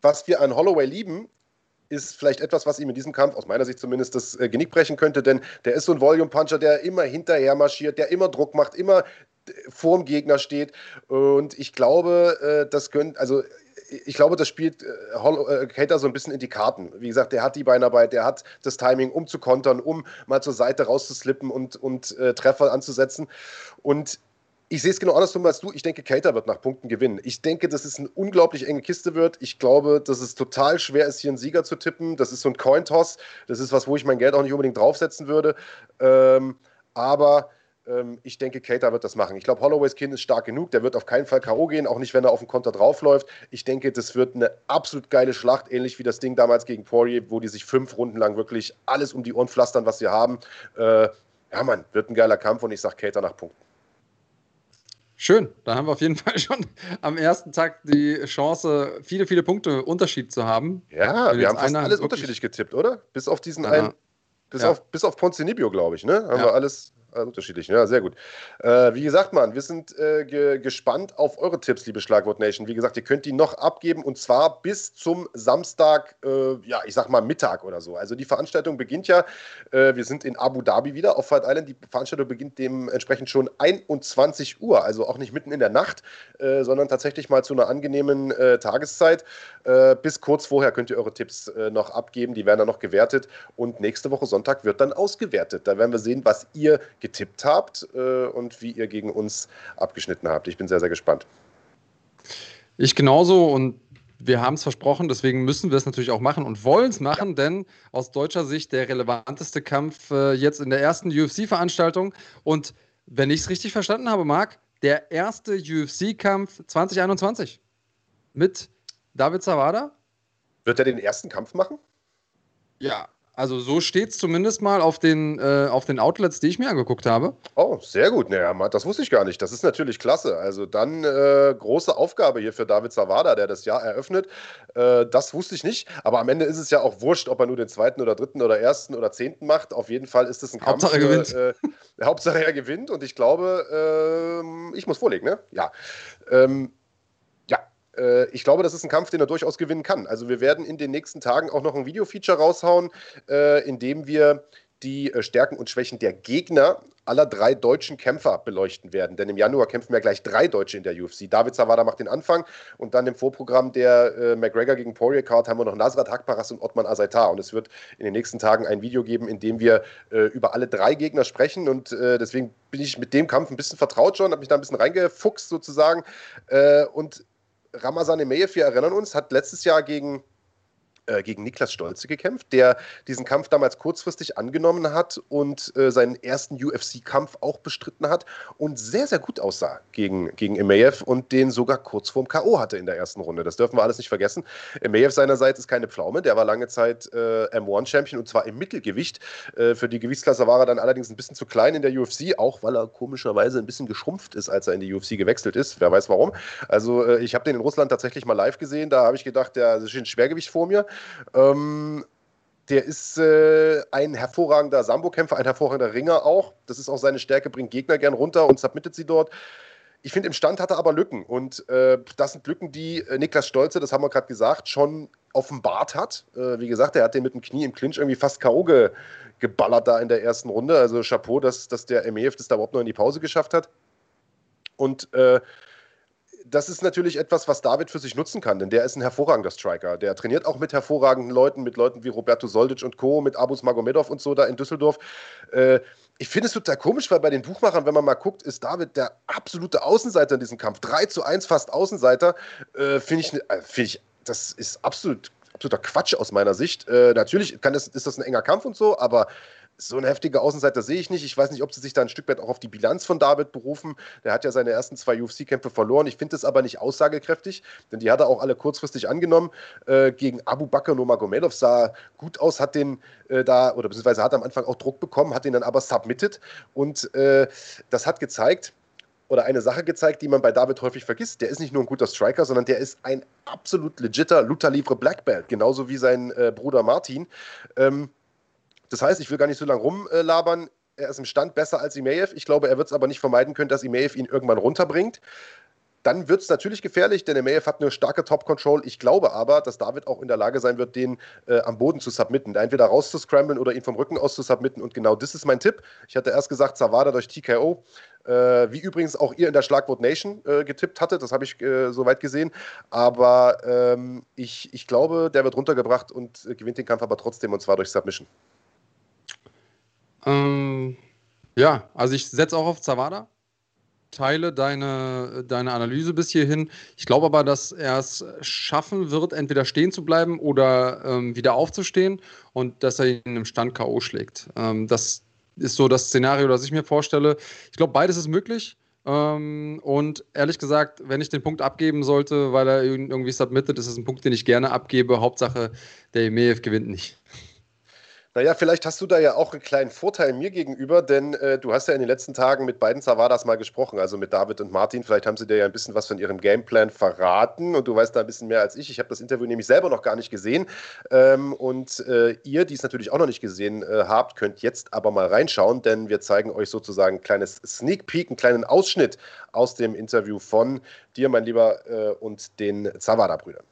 was wir an Holloway lieben, ist vielleicht etwas, was ihm in diesem Kampf, aus meiner Sicht zumindest, das äh, Genick brechen könnte, denn der ist so ein Volume-Puncher, der immer hinterher marschiert, der immer Druck macht, immer äh, vorm Gegner steht. Und ich glaube, äh, das könnte, also ich glaube, das spielt äh, Cater so ein bisschen in die Karten. Wie gesagt, der hat die Beinarbeit, der hat das Timing, um zu kontern, um mal zur Seite rauszuslippen und, und äh, Treffer anzusetzen. Und ich sehe es genau andersrum als du. Ich denke, Cater wird nach Punkten gewinnen. Ich denke, dass es eine unglaublich enge Kiste wird. Ich glaube, dass es total schwer ist, hier einen Sieger zu tippen. Das ist so ein Cointoss. Das ist was, wo ich mein Geld auch nicht unbedingt draufsetzen würde. Ähm, aber ähm, ich denke, Cater wird das machen. Ich glaube, Holloways Kind ist stark genug. Der wird auf keinen Fall K.O. gehen, auch nicht, wenn er auf den Konter draufläuft. Ich denke, das wird eine absolut geile Schlacht, ähnlich wie das Ding damals gegen Poirier, wo die sich fünf Runden lang wirklich alles um die Ohren pflastern, was sie haben. Äh, ja, Mann, wird ein geiler Kampf und ich sage Cater nach Punkten. Schön, da haben wir auf jeden Fall schon am ersten Tag die Chance, viele, viele Punkte Unterschied zu haben. Ja, wir haben fast alles unterschiedlich getippt, oder? Bis auf diesen ja. einen, bis, ja. auf, bis auf Ponzinibio, glaube ich, ne? Haben ja. wir alles äh, unterschiedlich, ja, sehr gut. Äh, wie gesagt, Mann, wir sind äh, ge gespannt auf eure Tipps, liebe Schlagwort Nation. Wie gesagt, ihr könnt die noch abgeben und zwar bis zum Samstag, äh, ja, ich sag mal Mittag oder so. Also die Veranstaltung beginnt ja, äh, wir sind in Abu Dhabi wieder auf Fight Island. Die Veranstaltung beginnt dementsprechend schon 21 Uhr, also auch nicht mitten in der Nacht, äh, sondern tatsächlich mal zu einer angenehmen Tageszeit. bis kurz vorher könnt ihr eure Tipps noch abgeben, die werden dann noch gewertet und nächste Woche Sonntag wird dann ausgewertet. Da werden wir sehen, was ihr getippt habt äh, und wie ihr gegen uns abgeschnitten habt. Ich bin sehr, sehr gespannt. Ich genauso und wir haben es versprochen, deswegen müssen wir es natürlich auch machen und wollen es machen, denn aus deutscher Sicht der relevanteste Kampf äh, jetzt in der ersten UFC-Veranstaltung. Und wenn ich es richtig verstanden habe, Marc, der erste UFC-Kampf 2021 mit David Zawada. Wird er den ersten Kampf machen? Ja, also so steht es zumindest mal auf den, äh, auf den Outlets, die ich mir angeguckt habe. Oh, sehr gut. Naja, das wusste ich gar nicht. Das ist natürlich klasse. Also dann äh, große Aufgabe hier für David Zawada, der das Jahr eröffnet. Äh, das wusste ich nicht. Aber am Ende ist es ja auch wurscht, ob er nur den zweiten oder dritten oder ersten oder zehnten macht. Auf jeden Fall ist es ein Kampf. Hauptsache er gewinnt. Äh, Hauptsache er gewinnt. Und ich glaube, ähm, ich muss vorlegen, ne? Ja. Ähm, äh, ich glaube, das ist ein Kampf, den er durchaus gewinnen kann. Also wir werden in den nächsten Tagen auch noch ein Video-Feature raushauen, äh, in dem wir die äh, Stärken und Schwächen der Gegner aller drei deutschen Kämpfer beleuchten werden. Denn im Januar kämpfen ja gleich drei Deutsche in der UFC. David Zawada macht den Anfang und dann im Vorprogramm der äh, McGregor gegen Poirier Card haben wir noch Nasrat Hakparas und Ottman Azaitar. Und es wird in den nächsten Tagen ein Video geben, in dem wir äh, über alle drei Gegner sprechen. Und äh, deswegen bin ich mit dem Kampf ein bisschen vertraut schon, habe mich da ein bisschen reingefuchst sozusagen. Äh, und Ramazan Emeyev, wir erinnern uns, hat letztes Jahr gegen äh, gegen Niklas Stolze gekämpft, der diesen Kampf damals kurzfristig angenommen hat und äh, seinen ersten UFC-Kampf auch bestritten hat und sehr, sehr gut aussah gegen, gegen Emaev und den sogar kurz vorm K.O. hatte in der ersten Runde. Das dürfen wir alles nicht vergessen. Emaev seinerseits ist keine Pflaume, der war lange Zeit äh, M1-Champion und zwar im Mittelgewicht. Äh, für die Gewichtsklasse war er dann allerdings ein bisschen zu klein in der UFC, auch weil er komischerweise ein bisschen geschrumpft ist, als er in die UFC gewechselt ist. Wer weiß warum. Also äh, ich habe den in Russland tatsächlich mal live gesehen, da habe ich gedacht, der ist ein Schwergewicht vor mir. Ähm, der ist äh, ein hervorragender Sambo-Kämpfer, ein hervorragender Ringer auch. Das ist auch seine Stärke, bringt Gegner gern runter und submittet sie dort. Ich finde, im Stand hat er aber Lücken. Und äh, das sind Lücken, die äh, Niklas Stolze, das haben wir gerade gesagt, schon offenbart hat. Äh, wie gesagt, er hat den mit dem Knie im Clinch irgendwie fast K.O. Ge geballert da in der ersten Runde. Also Chapeau, dass, dass der MEF das da überhaupt noch in die Pause geschafft hat. Und äh, das ist natürlich etwas, was David für sich nutzen kann, denn der ist ein hervorragender Striker. Der trainiert auch mit hervorragenden Leuten, mit Leuten wie Roberto Soldic und Co., mit Abus Magomedov und so da in Düsseldorf. Äh, ich finde es total komisch, weil bei den Buchmachern, wenn man mal guckt, ist David der absolute Außenseiter in diesem Kampf. 3 zu 1 fast Außenseiter. Äh, finde ich, äh, find ich, das ist absolut, absoluter Quatsch aus meiner Sicht. Natürlich kann das, ist das ein enger Kampf und so, aber so eine heftige Außenseiter sehe ich nicht. Ich weiß nicht, ob sie sich da ein Stück weit auch auf die Bilanz von David berufen. Der hat ja seine ersten zwei UFC-Kämpfe verloren. Ich finde das aber nicht aussagekräftig, denn die hat er auch alle kurzfristig angenommen. Äh, gegen Abu Bakr Nurmagomedov sah gut aus, hat den äh, da, oder beziehungsweise hat am Anfang auch Druck bekommen, hat den dann aber submitted. Und äh, das hat gezeigt, oder eine Sache gezeigt, die man bei David häufig vergisst. Der ist nicht nur ein guter Striker, sondern der ist ein absolut legitter Luther Livre Black Belt, genauso wie sein äh, Bruder Martin. Ähm, das heißt, ich will gar nicht so lange rumlabern. Er ist im Stand besser als Imeev. Ich glaube, er wird es aber nicht vermeiden können, dass Imeev ihn irgendwann runterbringt. Dann wird es natürlich gefährlich, denn Imeev hat eine starke Top-Control. Ich glaube aber, dass David auch in der Lage sein wird, den äh, am Boden zu submitten. Entweder rauszuscramblen oder ihn vom Rücken aus zu submitten. Und genau das ist mein Tipp. Ich hatte erst gesagt, Zawada durch TKO. Äh, wie übrigens auch ihr in der Schlagwort Nation äh, getippt hattet. Das habe ich äh, soweit gesehen. Aber ähm, ich, ich glaube, der wird runtergebracht und äh, gewinnt den Kampf aber trotzdem und zwar durch Submission. Ähm, ja, also ich setze auch auf Zawada. Teile deine, deine Analyse bis hierhin. Ich glaube aber, dass er es schaffen wird, entweder stehen zu bleiben oder ähm, wieder aufzustehen und dass er ihn im Stand K.O. schlägt. Ähm, das ist so das Szenario, das ich mir vorstelle. Ich glaube, beides ist möglich. Ähm, und ehrlich gesagt, wenn ich den Punkt abgeben sollte, weil er irgendwie submittet, ist es ein Punkt, den ich gerne abgebe. Hauptsache, der Emeev gewinnt nicht. Naja, vielleicht hast du da ja auch einen kleinen Vorteil mir gegenüber, denn äh, du hast ja in den letzten Tagen mit beiden Zavadas mal gesprochen, also mit David und Martin. Vielleicht haben sie dir ja ein bisschen was von ihrem Gameplan verraten und du weißt da ein bisschen mehr als ich. Ich habe das Interview nämlich selber noch gar nicht gesehen. Ähm, und äh, ihr, die es natürlich auch noch nicht gesehen äh, habt, könnt jetzt aber mal reinschauen, denn wir zeigen euch sozusagen ein kleines Sneak Peek, einen kleinen Ausschnitt aus dem Interview von dir, mein Lieber, äh, und den Zavada-Brüdern.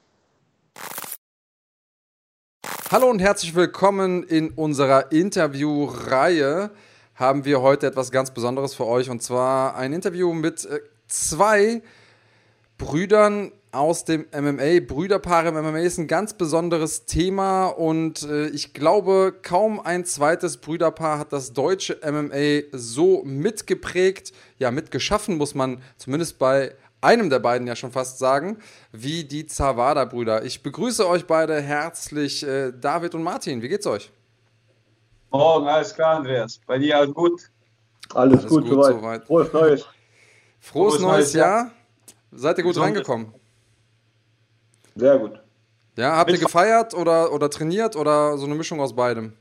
Hallo und herzlich willkommen in unserer Interviewreihe. Haben wir heute etwas ganz Besonderes für euch und zwar ein Interview mit äh, zwei Brüdern aus dem MMA. Brüderpaare im MMA ist ein ganz besonderes Thema und äh, ich glaube, kaum ein zweites Brüderpaar hat das deutsche MMA so mitgeprägt, ja, mitgeschaffen, muss man zumindest bei einem der beiden ja schon fast sagen, wie die Zawada-Brüder. Ich begrüße euch beide herzlich, äh, David und Martin. Wie geht's euch? Morgen, alles klar, Andreas. Bei dir alles gut? Alles, alles gut, gut, soweit. Frohes Neues. Frohes, Frohes neues Jahr. Seid ihr gut Gesund. reingekommen? Sehr gut. Ja, habt ihr gefeiert oder, oder trainiert oder so eine Mischung aus beidem?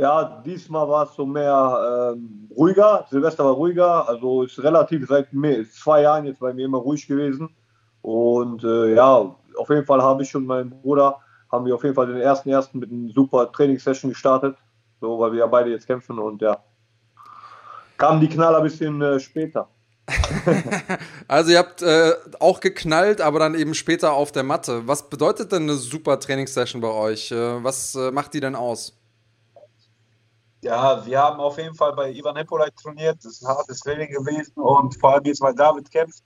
Ja, diesmal war es so mehr ähm, ruhiger. Silvester war ruhiger. Also ist relativ seit mehr, zwei Jahren jetzt bei mir immer ruhig gewesen. Und äh, ja, auf jeden Fall habe ich schon meinen Bruder, haben wir auf jeden Fall den ersten ersten mit einer super Trainingssession gestartet. So, weil wir ja beide jetzt kämpfen und ja. Kamen die Knaller ein bisschen äh, später. also ihr habt äh, auch geknallt, aber dann eben später auf der Matte. Was bedeutet denn eine super Trainingssession bei euch? Äh, was äh, macht die denn aus? Ja, wir haben auf jeden Fall bei Ivan Hippolyte trainiert. Das ist ein hartes Training gewesen. Und vor allem jetzt, weil David kämpft,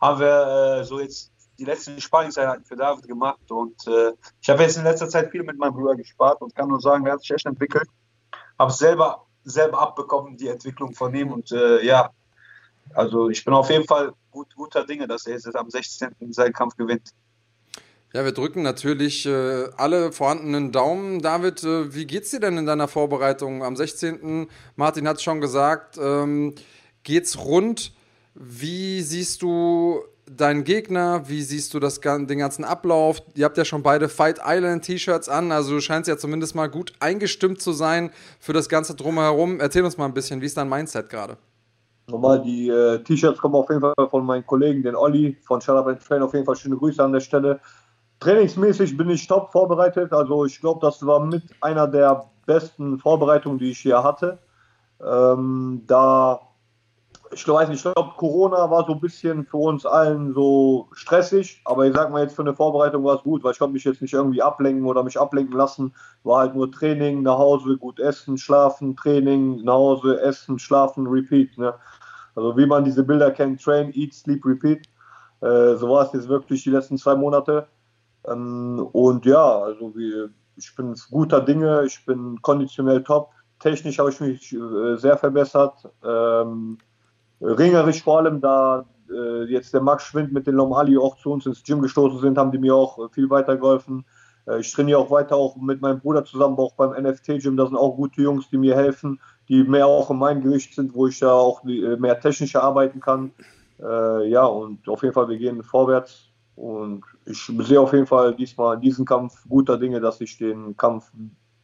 haben wir äh, so jetzt die letzten Sparringseinheiten für David gemacht. Und äh, ich habe jetzt in letzter Zeit viel mit meinem Bruder gespart und kann nur sagen, er hat sich echt entwickelt. Habe selber, selber abbekommen, die Entwicklung von ihm. Und äh, ja, also ich bin auf jeden Fall gut, guter Dinge, dass er jetzt am 16. seinen Kampf gewinnt. Ja, wir drücken natürlich äh, alle vorhandenen Daumen. David, äh, wie geht's dir denn in deiner Vorbereitung am 16.? Martin hat es schon gesagt, ähm, geht's rund? Wie siehst du deinen Gegner? Wie siehst du das, den ganzen Ablauf? Ihr habt ja schon beide Fight Island T-Shirts an, also du scheinst ja zumindest mal gut eingestimmt zu sein für das Ganze drumherum. Erzähl uns mal ein bisschen, wie ist dein Mindset gerade? Nochmal, die äh, T-Shirts kommen auf jeden Fall von meinen Kollegen, den Olli von Shut Up and Train. Auf jeden Fall schöne Grüße an der Stelle. Trainingsmäßig bin ich top vorbereitet. Also ich glaube, das war mit einer der besten Vorbereitungen, die ich hier hatte. Ähm, da, ich weiß ich glaube, Corona war so ein bisschen für uns allen so stressig, aber ich sag mal jetzt für eine Vorbereitung war es gut, weil ich konnte mich jetzt nicht irgendwie ablenken oder mich ablenken lassen. War halt nur Training, nach Hause, gut essen, schlafen, Training, nach Hause, essen, schlafen, repeat. Ne? Also wie man diese Bilder kennt, train, eat, sleep, repeat. Äh, so war es jetzt wirklich die letzten zwei Monate. Ähm, und ja, also wie, ich bin guter Dinge, ich bin konditionell top, technisch habe ich mich äh, sehr verbessert. Ähm, ringerisch vor allem, da äh, jetzt der Max Schwind mit den Lomali auch zu uns ins Gym gestoßen sind, haben die mir auch viel weitergeholfen. Äh, ich trainiere auch weiter auch mit meinem Bruder zusammen, auch beim NFT-Gym. Da sind auch gute Jungs, die mir helfen, die mehr auch in meinem Gewicht sind, wo ich da auch äh, mehr technisch arbeiten kann. Äh, ja, und auf jeden Fall, wir gehen vorwärts. Und ich sehe auf jeden Fall diesmal in diesem Kampf guter Dinge, dass ich den Kampf,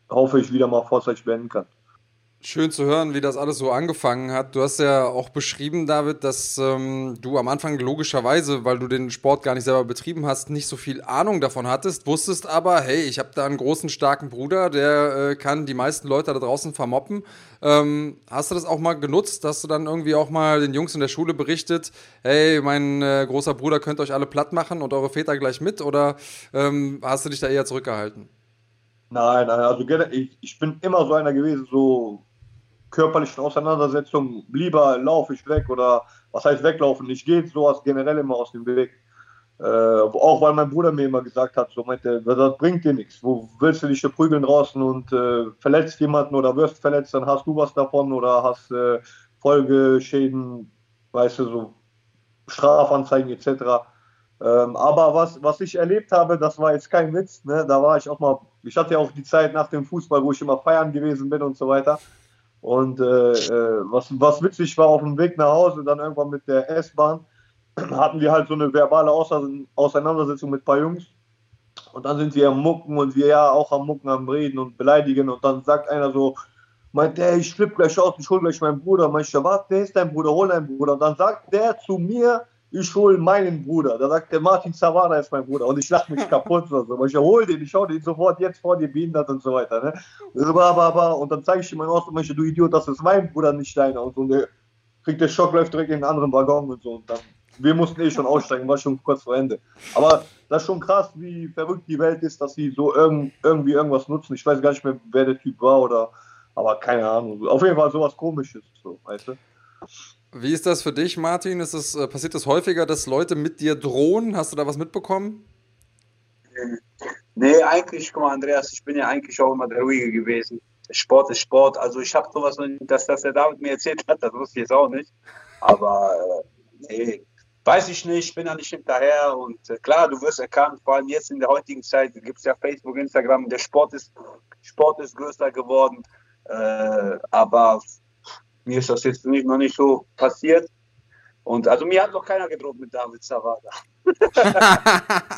hoffe ich, wieder mal vorzeitig beenden kann. Schön zu hören, wie das alles so angefangen hat. Du hast ja auch beschrieben, David, dass ähm, du am Anfang logischerweise, weil du den Sport gar nicht selber betrieben hast, nicht so viel Ahnung davon hattest, wusstest aber, hey, ich habe da einen großen, starken Bruder, der äh, kann die meisten Leute da draußen vermoppen. Ähm, hast du das auch mal genutzt? Hast du dann irgendwie auch mal den Jungs in der Schule berichtet, hey, mein äh, großer Bruder könnte euch alle platt machen und eure Väter gleich mit? Oder ähm, hast du dich da eher zurückgehalten? Nein, nein, also ich, ich bin immer so einer gewesen, so körperlichen Auseinandersetzungen, lieber laufe ich weg oder was heißt weglaufen? Ich gehe sowas generell immer aus dem Weg. Äh, auch weil mein Bruder mir immer gesagt hat, so meinte, das bringt dir nichts. Wo willst du dich hier prügeln draußen und äh, verletzt jemanden oder wirst verletzt, dann hast du was davon oder hast äh, Folgeschäden, weißt du, so Strafanzeigen etc. Ähm, aber was, was ich erlebt habe, das war jetzt kein Witz. Ne? Da war ich auch mal, ich hatte ja auch die Zeit nach dem Fußball, wo ich immer feiern gewesen bin und so weiter. Und äh, äh, was, was witzig war, auf dem Weg nach Hause, dann irgendwann mit der S-Bahn, hatten wir halt so eine verbale Auseinandersetzung mit ein paar Jungs. Und dann sind sie am Mucken und wir ja auch am Mucken, am Reden und beleidigen. Und dann sagt einer so, meint der, ich flippe gleich aus, ich hol gleich meinen Bruder. Meint ich, warte, der ist dein Bruder, hol deinen Bruder. Und dann sagt der zu mir, ich hole meinen Bruder. Da sagt der Martin Zavada ist mein Bruder. Und ich lache mich kaputt oder so. Ich hole den, ich schaue den sofort jetzt vor dir behindert und so weiter. Ne? Und dann zeige ich ihm aus und du Idiot, das ist mein Bruder, nicht deiner. Und so, und der kriegt der Schock, läuft direkt in den anderen Waggon und so. Und dann, wir mussten eh schon aussteigen, war schon kurz vor Ende. Aber das ist schon krass, wie verrückt die Welt ist, dass sie so irgend, irgendwie irgendwas nutzen. Ich weiß gar nicht mehr, wer der Typ war oder, aber keine Ahnung. Auf jeden Fall sowas komisches, so, weißt du? Wie ist das für dich, Martin? Ist es, äh, passiert das häufiger, dass Leute mit dir drohen? Hast du da was mitbekommen? Nee, eigentlich, guck mal, Andreas, ich bin ja eigentlich auch immer der Ruhige gewesen. Sport ist Sport. Also ich habe sowas, dass das der David mir erzählt hat, das wusste ich jetzt auch nicht. Aber äh, nee, weiß ich nicht, ich bin da nicht hinterher. Und äh, klar, du wirst erkannt, vor allem jetzt in der heutigen Zeit gibt es ja Facebook, Instagram, der Sport ist, Sport ist größer geworden. Äh, aber mir ist das jetzt nicht, noch nicht so passiert. Und also mir hat noch keiner gedroht mit David Zavada.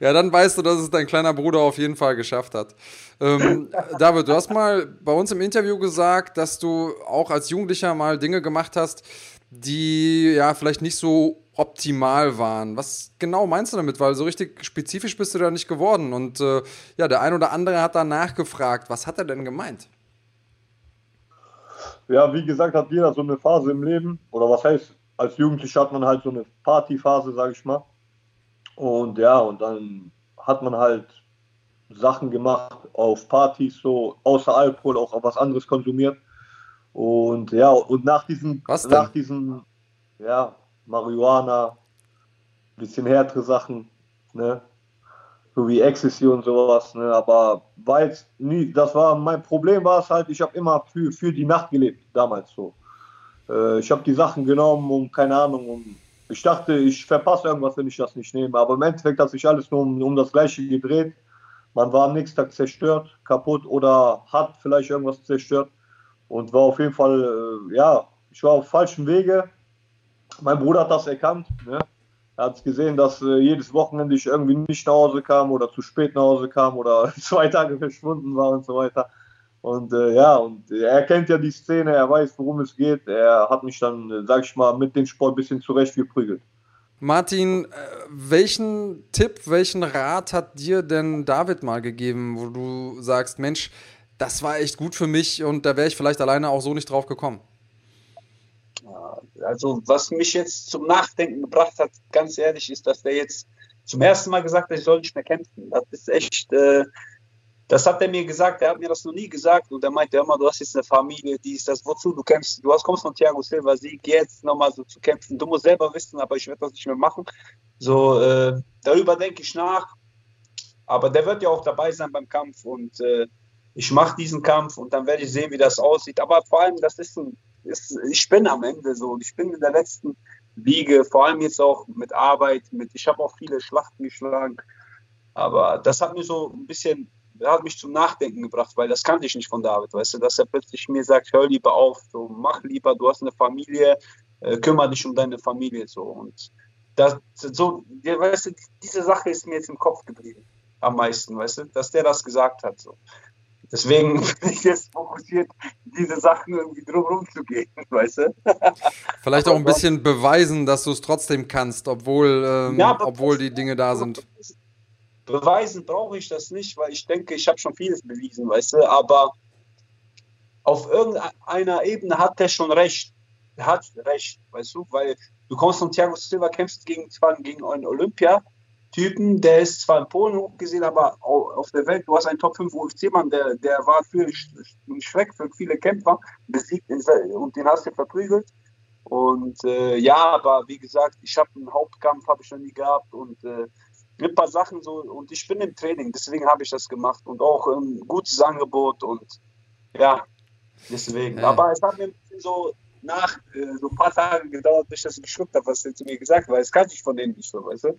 ja, dann weißt du, dass es dein kleiner Bruder auf jeden Fall geschafft hat. Ähm, David, du hast mal bei uns im Interview gesagt, dass du auch als Jugendlicher mal Dinge gemacht hast, die ja vielleicht nicht so optimal waren. Was genau meinst du damit? Weil so richtig spezifisch bist du da nicht geworden. Und äh, ja, der ein oder andere hat da nachgefragt. Was hat er denn gemeint? Ja, wie gesagt, hat jeder so eine Phase im Leben. Oder was heißt, als Jugendlicher hat man halt so eine Partyphase, sage ich mal. Und ja, und dann hat man halt Sachen gemacht auf Partys, so außer Alkohol auch was anderes konsumiert. Und ja, und nach diesen, nach diesen, ja, Marihuana, bisschen härtere Sachen, ne? So wie Ecstasy und sowas. Ne? Aber weil nie, das war mein Problem war es halt, ich habe immer für, für die Nacht gelebt, damals so. Äh, ich habe die Sachen genommen und keine Ahnung, um, ich dachte, ich verpasse irgendwas, wenn ich das nicht nehme. Aber im Endeffekt hat sich alles nur um, um das Gleiche gedreht. Man war am nächsten Tag zerstört, kaputt oder hat vielleicht irgendwas zerstört und war auf jeden Fall, äh, ja, ich war auf falschem Wege. Mein Bruder hat das erkannt. Ne? Er hat gesehen, dass äh, jedes Wochenende ich irgendwie nicht nach Hause kam oder zu spät nach Hause kam oder zwei Tage verschwunden war und so weiter. Und äh, ja, und er kennt ja die Szene, er weiß, worum es geht. Er hat mich dann, äh, sag ich mal, mit dem Sport ein bisschen zurechtgeprügelt. Martin, äh, welchen Tipp, welchen Rat hat dir denn David mal gegeben, wo du sagst, Mensch, das war echt gut für mich und da wäre ich vielleicht alleine auch so nicht drauf gekommen? Also was mich jetzt zum Nachdenken gebracht hat, ganz ehrlich, ist, dass der jetzt zum ersten Mal gesagt hat, ich soll nicht mehr kämpfen. Das ist echt, äh, das hat er mir gesagt, er hat mir das noch nie gesagt und er meinte immer, du hast jetzt eine Familie, die ist das, wozu du kämpfst, du hast, kommst von Thiago Silva Sieg, jetzt nochmal so zu kämpfen, du musst selber wissen, aber ich werde das nicht mehr machen. So, äh, darüber denke ich nach, aber der wird ja auch dabei sein beim Kampf und äh, ich mache diesen Kampf und dann werde ich sehen, wie das aussieht. Aber vor allem, das ist ein, ist, ich bin am Ende so und ich bin in der letzten Liege, vor allem jetzt auch mit Arbeit, mit, ich habe auch viele Schlachten geschlagen. Aber das hat mir so ein bisschen, hat mich zum Nachdenken gebracht, weil das kannte ich nicht von David, weißt du, dass er plötzlich mir sagt, hör lieber auf, so mach lieber, du hast eine Familie, äh, kümmere dich um deine Familie so und das, so, weißt du, diese Sache ist mir jetzt im Kopf geblieben am meisten, weißt du, dass der das gesagt hat so. Deswegen bin ich jetzt fokussiert, diese Sachen irgendwie drumherum zu gehen, weißt du? Vielleicht auch ein bisschen beweisen, dass du es trotzdem kannst, obwohl, ähm, ja, obwohl die Dinge da sind. Beweisen brauche ich das nicht, weil ich denke, ich habe schon vieles bewiesen, weißt du, aber auf irgendeiner Ebene hat er schon recht. Er hat recht, weißt du, weil du kommst von Thiago Silva, kämpfst gegen, gegen einen Olympia, Typen, der ist zwar in Polen hochgesehen, aber auf der Welt, du hast einen Top 5 UFC-Mann, der, der war für ein Schreck für viele Kämpfer besiegt und den hast du verprügelt. Und äh, ja, aber wie gesagt, ich habe einen Hauptkampf, habe ich noch nie gehabt und äh, ein paar Sachen so und ich bin im Training, deswegen habe ich das gemacht und auch ein gutes Angebot und ja, deswegen. Ja. Aber es hat mir so nach äh, so ein paar Tagen gedauert, bis ich das geschluckt habe, was er zu mir gesagt hat, weil es kannte ich von denen nicht so, weißt du?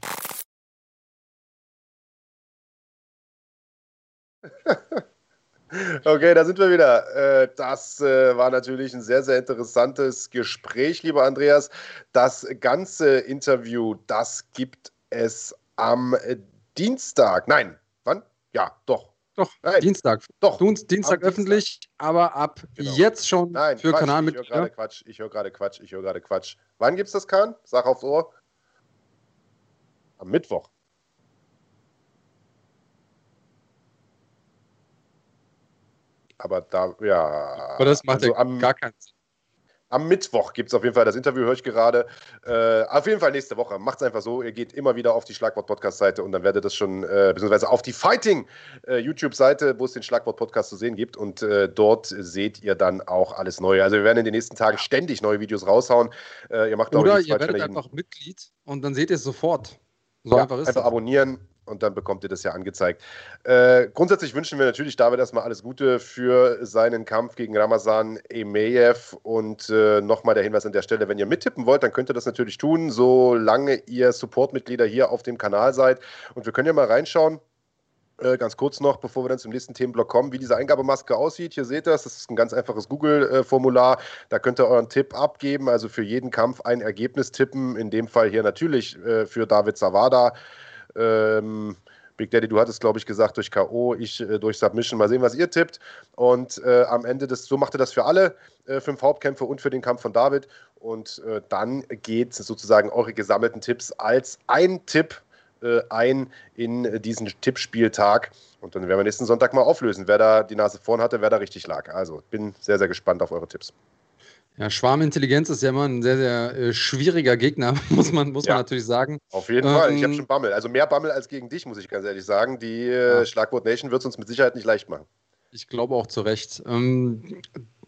Okay, da sind wir wieder. Äh, das äh, war natürlich ein sehr, sehr interessantes Gespräch, lieber Andreas. Das ganze Interview, das gibt es am Dienstag. Nein, wann? Ja, doch. Doch, Nein. Dienstag. Doch. Dienstag, Dienstag öffentlich, aber ab genau. jetzt schon Nein, für Quatsch, Kanal mit. Ich höre gerade Quatsch, ich höre gerade Quatsch, ich höre gerade Quatsch. Wann gibt es das, Kahn? Sag aufs Ohr. Am Mittwoch. Aber da, ja. Aber das macht also ja am, gar keinen Sinn. Am Mittwoch gibt es auf jeden Fall das Interview, höre ich gerade. Äh, auf jeden Fall nächste Woche. Macht es einfach so. Ihr geht immer wieder auf die Schlagwort-Podcast-Seite und dann werdet ihr das schon, äh, beziehungsweise auf die Fighting-YouTube-Seite, äh, wo es den Schlagwort-Podcast zu sehen gibt. Und äh, dort seht ihr dann auch alles Neue. Also wir werden in den nächsten Tagen ständig neue Videos raushauen. Äh, ihr macht, Oder ich, ihr werdet einfach Mitglied und dann seht ihr es sofort. So ja, einfach ist Einfach das. abonnieren, und dann bekommt ihr das ja angezeigt. Äh, grundsätzlich wünschen wir natürlich David erstmal alles Gute für seinen Kampf gegen Ramazan Emeyev und äh, nochmal der Hinweis an der Stelle, wenn ihr mittippen wollt, dann könnt ihr das natürlich tun, solange ihr Supportmitglieder hier auf dem Kanal seid und wir können ja mal reinschauen, äh, ganz kurz noch, bevor wir dann zum nächsten Themenblock kommen, wie diese Eingabemaske aussieht. Hier seht ihr es, das ist ein ganz einfaches Google-Formular. Da könnt ihr euren Tipp abgeben, also für jeden Kampf ein Ergebnis tippen. In dem Fall hier natürlich äh, für David Zawada. Ähm, Big Daddy, du hattest, glaube ich, gesagt, durch K.O., ich äh, durch Submission. Mal sehen, was ihr tippt. Und äh, am Ende des, so macht er das für alle äh, fünf Hauptkämpfe und für den Kampf von David. Und äh, dann geht sozusagen eure gesammelten Tipps als ein Tipp äh, ein in diesen Tippspieltag. Und dann werden wir nächsten Sonntag mal auflösen, wer da die Nase vorn hatte, wer da richtig lag. Also bin sehr, sehr gespannt auf eure Tipps. Ja, Schwarmintelligenz ist ja immer ein sehr, sehr äh, schwieriger Gegner, muss man, muss ja, man natürlich sagen. Auf jeden ähm, Fall. Ich habe ähm, schon Bammel. Also mehr Bammel als gegen dich, muss ich ganz ehrlich sagen. Die äh, ja. Schlagwort Nation wird es uns mit Sicherheit nicht leicht machen. Ich glaube auch zu Recht. Ähm,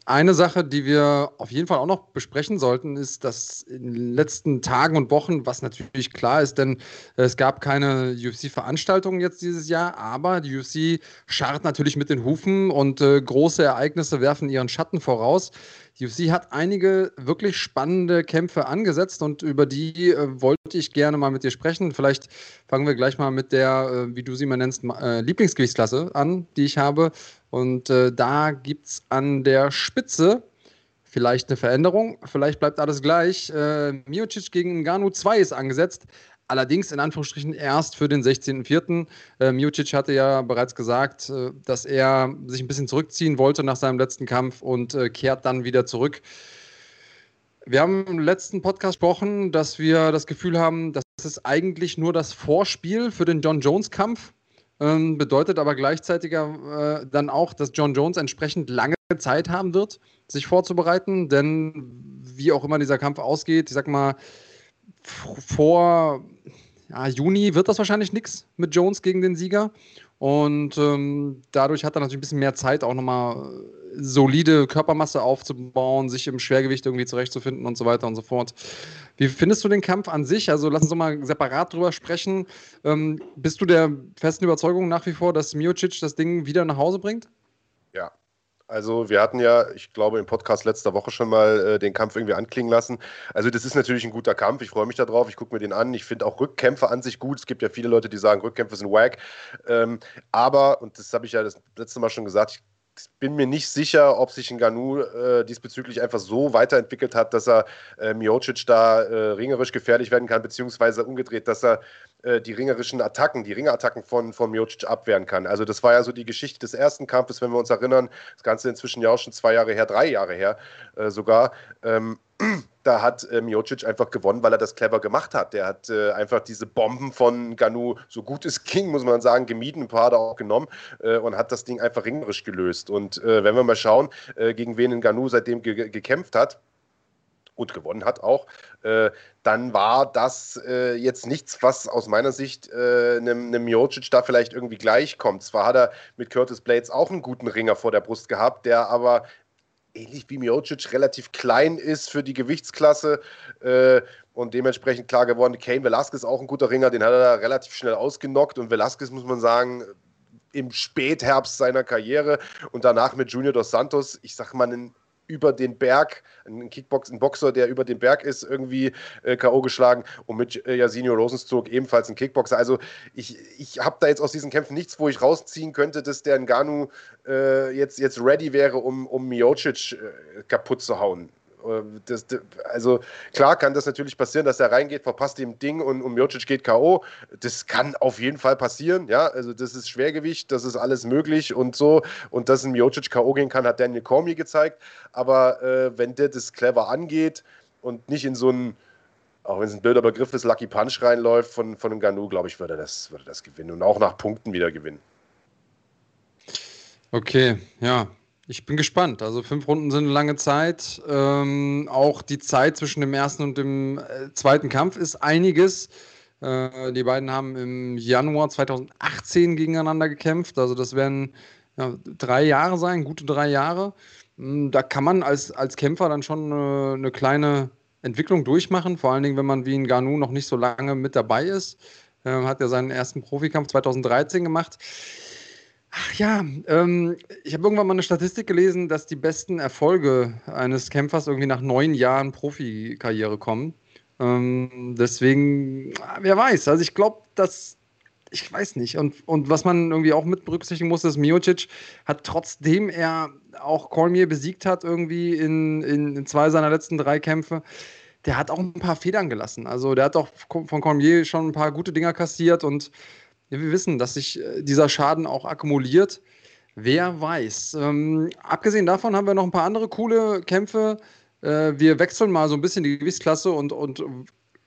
eine Sache, die wir auf jeden Fall auch noch besprechen sollten, ist, dass in den letzten Tagen und Wochen, was natürlich klar ist, denn es gab keine UFC-Veranstaltungen jetzt dieses Jahr, aber die UFC scharrt natürlich mit den Hufen und äh, große Ereignisse werfen ihren Schatten voraus. Die UFC hat einige wirklich spannende Kämpfe angesetzt und über die äh, wollte ich gerne mal mit dir sprechen. Vielleicht fangen wir gleich mal mit der, äh, wie du sie mal nennst, äh, Lieblingsgewichtsklasse an, die ich habe. Und äh, da gibt es an der Spitze vielleicht eine Veränderung, vielleicht bleibt alles gleich. Äh, Miocic gegen Ngannou 2 ist angesetzt. Allerdings in Anführungsstrichen erst für den 16.04. Äh, Miocic hatte ja bereits gesagt, äh, dass er sich ein bisschen zurückziehen wollte nach seinem letzten Kampf und äh, kehrt dann wieder zurück. Wir haben im letzten Podcast gesprochen, dass wir das Gefühl haben, dass es eigentlich nur das Vorspiel für den John Jones-Kampf ähm, bedeutet aber gleichzeitig äh, dann auch, dass John Jones entsprechend lange Zeit haben wird, sich vorzubereiten, denn wie auch immer dieser Kampf ausgeht, ich sag mal, vor ja, Juni wird das wahrscheinlich nichts mit Jones gegen den Sieger. Und ähm, dadurch hat er natürlich ein bisschen mehr Zeit, auch nochmal solide Körpermasse aufzubauen, sich im Schwergewicht irgendwie zurechtzufinden und so weiter und so fort. Wie findest du den Kampf an sich? Also lass uns mal separat drüber sprechen. Ähm, bist du der festen Überzeugung nach wie vor, dass Miocic das Ding wieder nach Hause bringt? Ja, also wir hatten ja, ich glaube, im Podcast letzter Woche schon mal äh, den Kampf irgendwie anklingen lassen. Also das ist natürlich ein guter Kampf. Ich freue mich darauf. Ich gucke mir den an. Ich finde auch Rückkämpfe an sich gut. Es gibt ja viele Leute, die sagen, Rückkämpfe sind wack. Ähm, aber, und das habe ich ja das letzte Mal schon gesagt, ich bin mir nicht sicher, ob sich ein Ganu äh, diesbezüglich einfach so weiterentwickelt hat, dass er äh, Miocic da äh, ringerisch gefährlich werden kann, beziehungsweise umgedreht, dass er die ringerischen Attacken, die Ringerattacken von, von Miocic abwehren kann. Also das war ja so die Geschichte des ersten Kampfes, wenn wir uns erinnern. Das Ganze inzwischen ja auch schon zwei Jahre her, drei Jahre her äh, sogar. Ähm, da hat äh, Miocic einfach gewonnen, weil er das clever gemacht hat. Der hat äh, einfach diese Bomben von Ganu, so gut es ging, muss man sagen, gemieden, ein paar da auch genommen äh, und hat das Ding einfach ringerisch gelöst. Und äh, wenn wir mal schauen, äh, gegen wen in Ganu seitdem ge gekämpft hat, und gewonnen hat auch, äh, dann war das äh, jetzt nichts, was aus meiner Sicht äh, einem, einem Miocic da vielleicht irgendwie gleichkommt. Zwar hat er mit Curtis Blades auch einen guten Ringer vor der Brust gehabt, der aber ähnlich wie Miocic relativ klein ist für die Gewichtsklasse äh, und dementsprechend klar geworden. Kane Velasquez auch ein guter Ringer, den hat er da relativ schnell ausgenockt und Velasquez muss man sagen, im Spätherbst seiner Karriere und danach mit Junior dos Santos, ich sag mal, einen über den Berg, ein Kickbox, ein Boxer, der über den Berg ist, irgendwie äh, K.O. geschlagen und mit äh, Jasinho Rosenstruck ebenfalls ein Kickboxer. Also ich, ich habe da jetzt aus diesen Kämpfen nichts, wo ich rausziehen könnte, dass der Ngannou äh, jetzt, jetzt ready wäre, um, um Miocic äh, kaputt zu hauen. Äh, das, also klar kann das natürlich passieren, dass er reingeht, verpasst ihm Ding und, und Miocic geht K.O. Das kann auf jeden Fall passieren, ja. Also das ist Schwergewicht, das ist alles möglich und so. Und dass ein Miocic K.O. gehen kann, hat Daniel Cormier gezeigt. Aber äh, wenn der das clever angeht und nicht in so einen auch wenn es ein blöder Begriff ist, Lucky Punch reinläuft von, von einem Ganu, glaube ich, würde das, würde das gewinnen und auch nach Punkten wieder gewinnen. Okay, ja, ich bin gespannt. Also fünf Runden sind eine lange Zeit. Ähm, auch die Zeit zwischen dem ersten und dem äh, zweiten Kampf ist einiges. Äh, die beiden haben im Januar 2018 gegeneinander gekämpft. Also das werden ja, drei Jahre sein, gute drei Jahre. Hm, da kann man als, als Kämpfer dann schon eine, eine kleine Entwicklung durchmachen. Vor allen Dingen, wenn man wie ein Ganu noch nicht so lange mit dabei ist. Äh, hat ja seinen ersten Profikampf 2013 gemacht. Ach ja, ähm, ich habe irgendwann mal eine Statistik gelesen, dass die besten Erfolge eines Kämpfers irgendwie nach neun Jahren Profikarriere kommen. Ähm, deswegen, wer weiß. Also ich glaube, dass ich weiß nicht. Und, und was man irgendwie auch mit berücksichtigen muss, ist, Miocic hat trotzdem er auch Cormier besiegt hat, irgendwie in, in, in, zwei seiner letzten drei Kämpfe, der hat auch ein paar Federn gelassen. Also der hat auch von Cormier schon ein paar gute Dinger kassiert und ja, wir wissen, dass sich äh, dieser Schaden auch akkumuliert. Wer weiß. Ähm, abgesehen davon haben wir noch ein paar andere coole Kämpfe. Äh, wir wechseln mal so ein bisschen die Gewichtsklasse und, und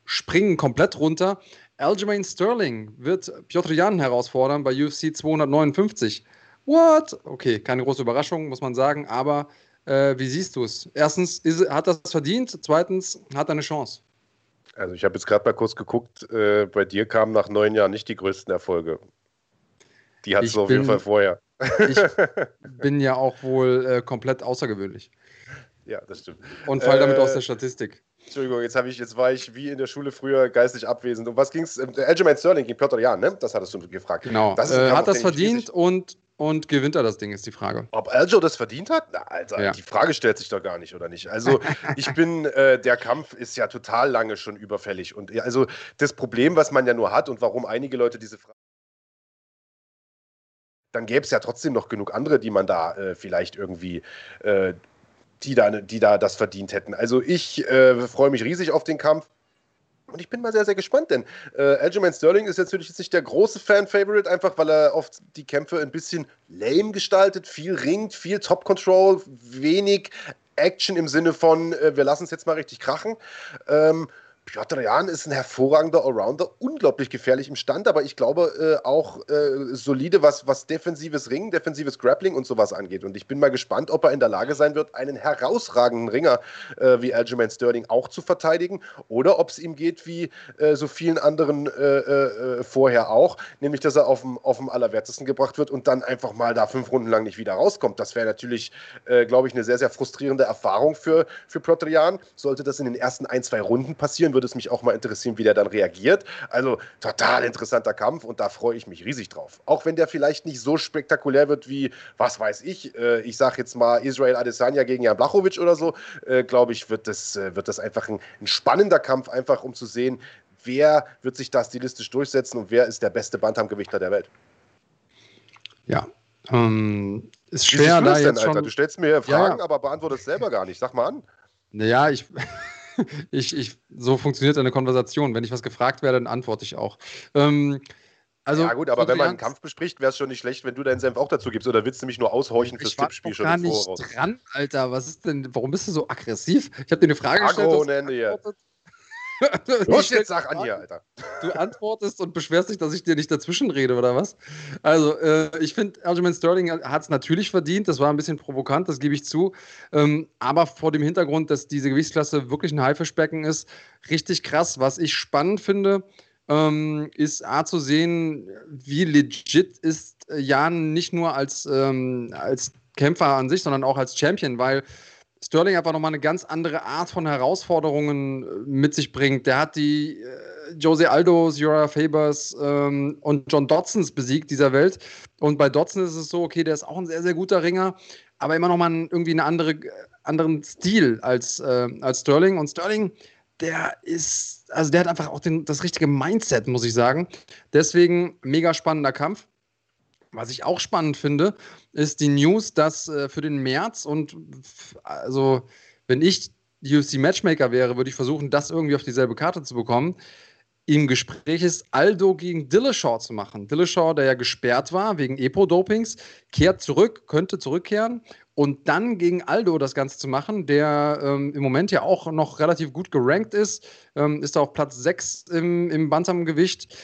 springen komplett runter. Aljamain Sterling wird Piotr Jan herausfordern bei UFC 259. What? Okay, keine große Überraschung, muss man sagen. Aber äh, wie siehst du es? Erstens, ist, hat das verdient? Zweitens, hat er eine Chance? Also ich habe jetzt gerade mal kurz geguckt, äh, bei dir kamen nach neun Jahren nicht die größten Erfolge. Die hattest du auf jeden Fall vorher. Ich bin ja auch wohl äh, komplett außergewöhnlich. Ja, das stimmt. Und fall damit aus äh, der Statistik. Entschuldigung, jetzt ich, jetzt war ich wie in der Schule früher geistig abwesend. Um was ging es? Äh, Aljamain Sterling gegen Piotr Jan, ne? Das hattest du gefragt. Genau. Das äh, hat das verdient und und gewinnt er das Ding, ist die Frage. Ob Aljo das verdient hat? Na, Alter, ja. die Frage stellt sich doch gar nicht, oder nicht? Also, ich bin, äh, der Kampf ist ja total lange schon überfällig. Und also das Problem, was man ja nur hat und warum einige Leute diese Frage dann gäbe es ja trotzdem noch genug andere, die man da äh, vielleicht irgendwie, äh, die, da, die da das verdient hätten. Also ich äh, freue mich riesig auf den Kampf. Und ich bin mal sehr, sehr gespannt, denn äh, Aljamain Sterling ist natürlich jetzt nicht der große Fan-Favorite, einfach weil er oft die Kämpfe ein bisschen lame gestaltet, viel ringt, viel Top-Control, wenig Action im Sinne von, äh, wir lassen es jetzt mal richtig krachen. Ähm, Piotr Jan ist ein hervorragender Allrounder, unglaublich gefährlich im Stand, aber ich glaube äh, auch äh, solide, was, was defensives Ringen, defensives Grappling und sowas angeht. Und ich bin mal gespannt, ob er in der Lage sein wird, einen herausragenden Ringer äh, wie Aljamain Sterling auch zu verteidigen oder ob es ihm geht wie äh, so vielen anderen äh, äh, vorher auch, nämlich dass er auf dem, Allerwertesten gebracht wird und dann einfach mal da fünf Runden lang nicht wieder rauskommt. Das wäre natürlich, glaube ich, eine sehr, sehr frustrierende Erfahrung für, für Piotr Jan. Sollte das in den ersten ein, zwei Runden passieren, würde es mich auch mal interessieren, wie der dann reagiert. Also total interessanter Kampf und da freue ich mich riesig drauf. Auch wenn der vielleicht nicht so spektakulär wird wie, was weiß ich, äh, ich sage jetzt mal Israel Adesanya gegen Jan Blachowicz oder so, äh, glaube ich, wird das, äh, wird das einfach ein, ein spannender Kampf, einfach um zu sehen, wer wird sich da stilistisch durchsetzen und wer ist der beste Bantamgewichtler der Welt. Ja, ähm, ist schwer da jetzt denn, schon... Alter? Du stellst mir Fragen, ja. aber beantwortest selber gar nicht. Sag mal an. Naja, ich, ich, ich, so funktioniert eine Konversation. Wenn ich was gefragt werde, dann antworte ich auch. Ähm, also, ja gut, aber wenn man einen Kampf bespricht, wäre es schon nicht schlecht, wenn du deinen Senf auch dazu gibst. Oder willst du mich nur aushorchen fürs Tippspiel schon gar nicht dran, Alter. Was ist denn, warum bist du so aggressiv? Ich habe dir eine Frage Agro gestellt. Nenne Los, jetzt sag an hier, Alter. Du antwortest und beschwerst dich, dass ich dir nicht dazwischen rede, oder was? Also, äh, ich finde, Aljamain Sterling hat es natürlich verdient. Das war ein bisschen provokant, das gebe ich zu. Ähm, aber vor dem Hintergrund, dass diese Gewichtsklasse wirklich ein Haifischbecken ist, richtig krass. Was ich spannend finde, ähm, ist A zu sehen, wie legit ist Jan nicht nur als, ähm, als Kämpfer an sich, sondern auch als Champion, weil Sterling einfach nochmal eine ganz andere Art von Herausforderungen äh, mit sich bringt. Der hat die äh, Jose Aldos, Uriah Fabers ähm, und John Dodsons besiegt dieser Welt. Und bei Dodson ist es so, okay, der ist auch ein sehr, sehr guter Ringer, aber immer nochmal irgendwie einen andere, äh, anderen Stil als, äh, als Sterling. Und Sterling, der ist, also der hat einfach auch den, das richtige Mindset, muss ich sagen. Deswegen mega spannender Kampf. Was ich auch spannend finde, ist die News, dass äh, für den März und also wenn ich UFC Matchmaker wäre, würde ich versuchen, das irgendwie auf dieselbe Karte zu bekommen. Im Gespräch ist, Aldo gegen Dillashaw zu machen. Dillashaw, der ja gesperrt war wegen Epo-Dopings, kehrt zurück, könnte zurückkehren und dann gegen Aldo das Ganze zu machen, der ähm, im Moment ja auch noch relativ gut gerankt ist, ähm, ist auf Platz 6 im, im Bantamgewicht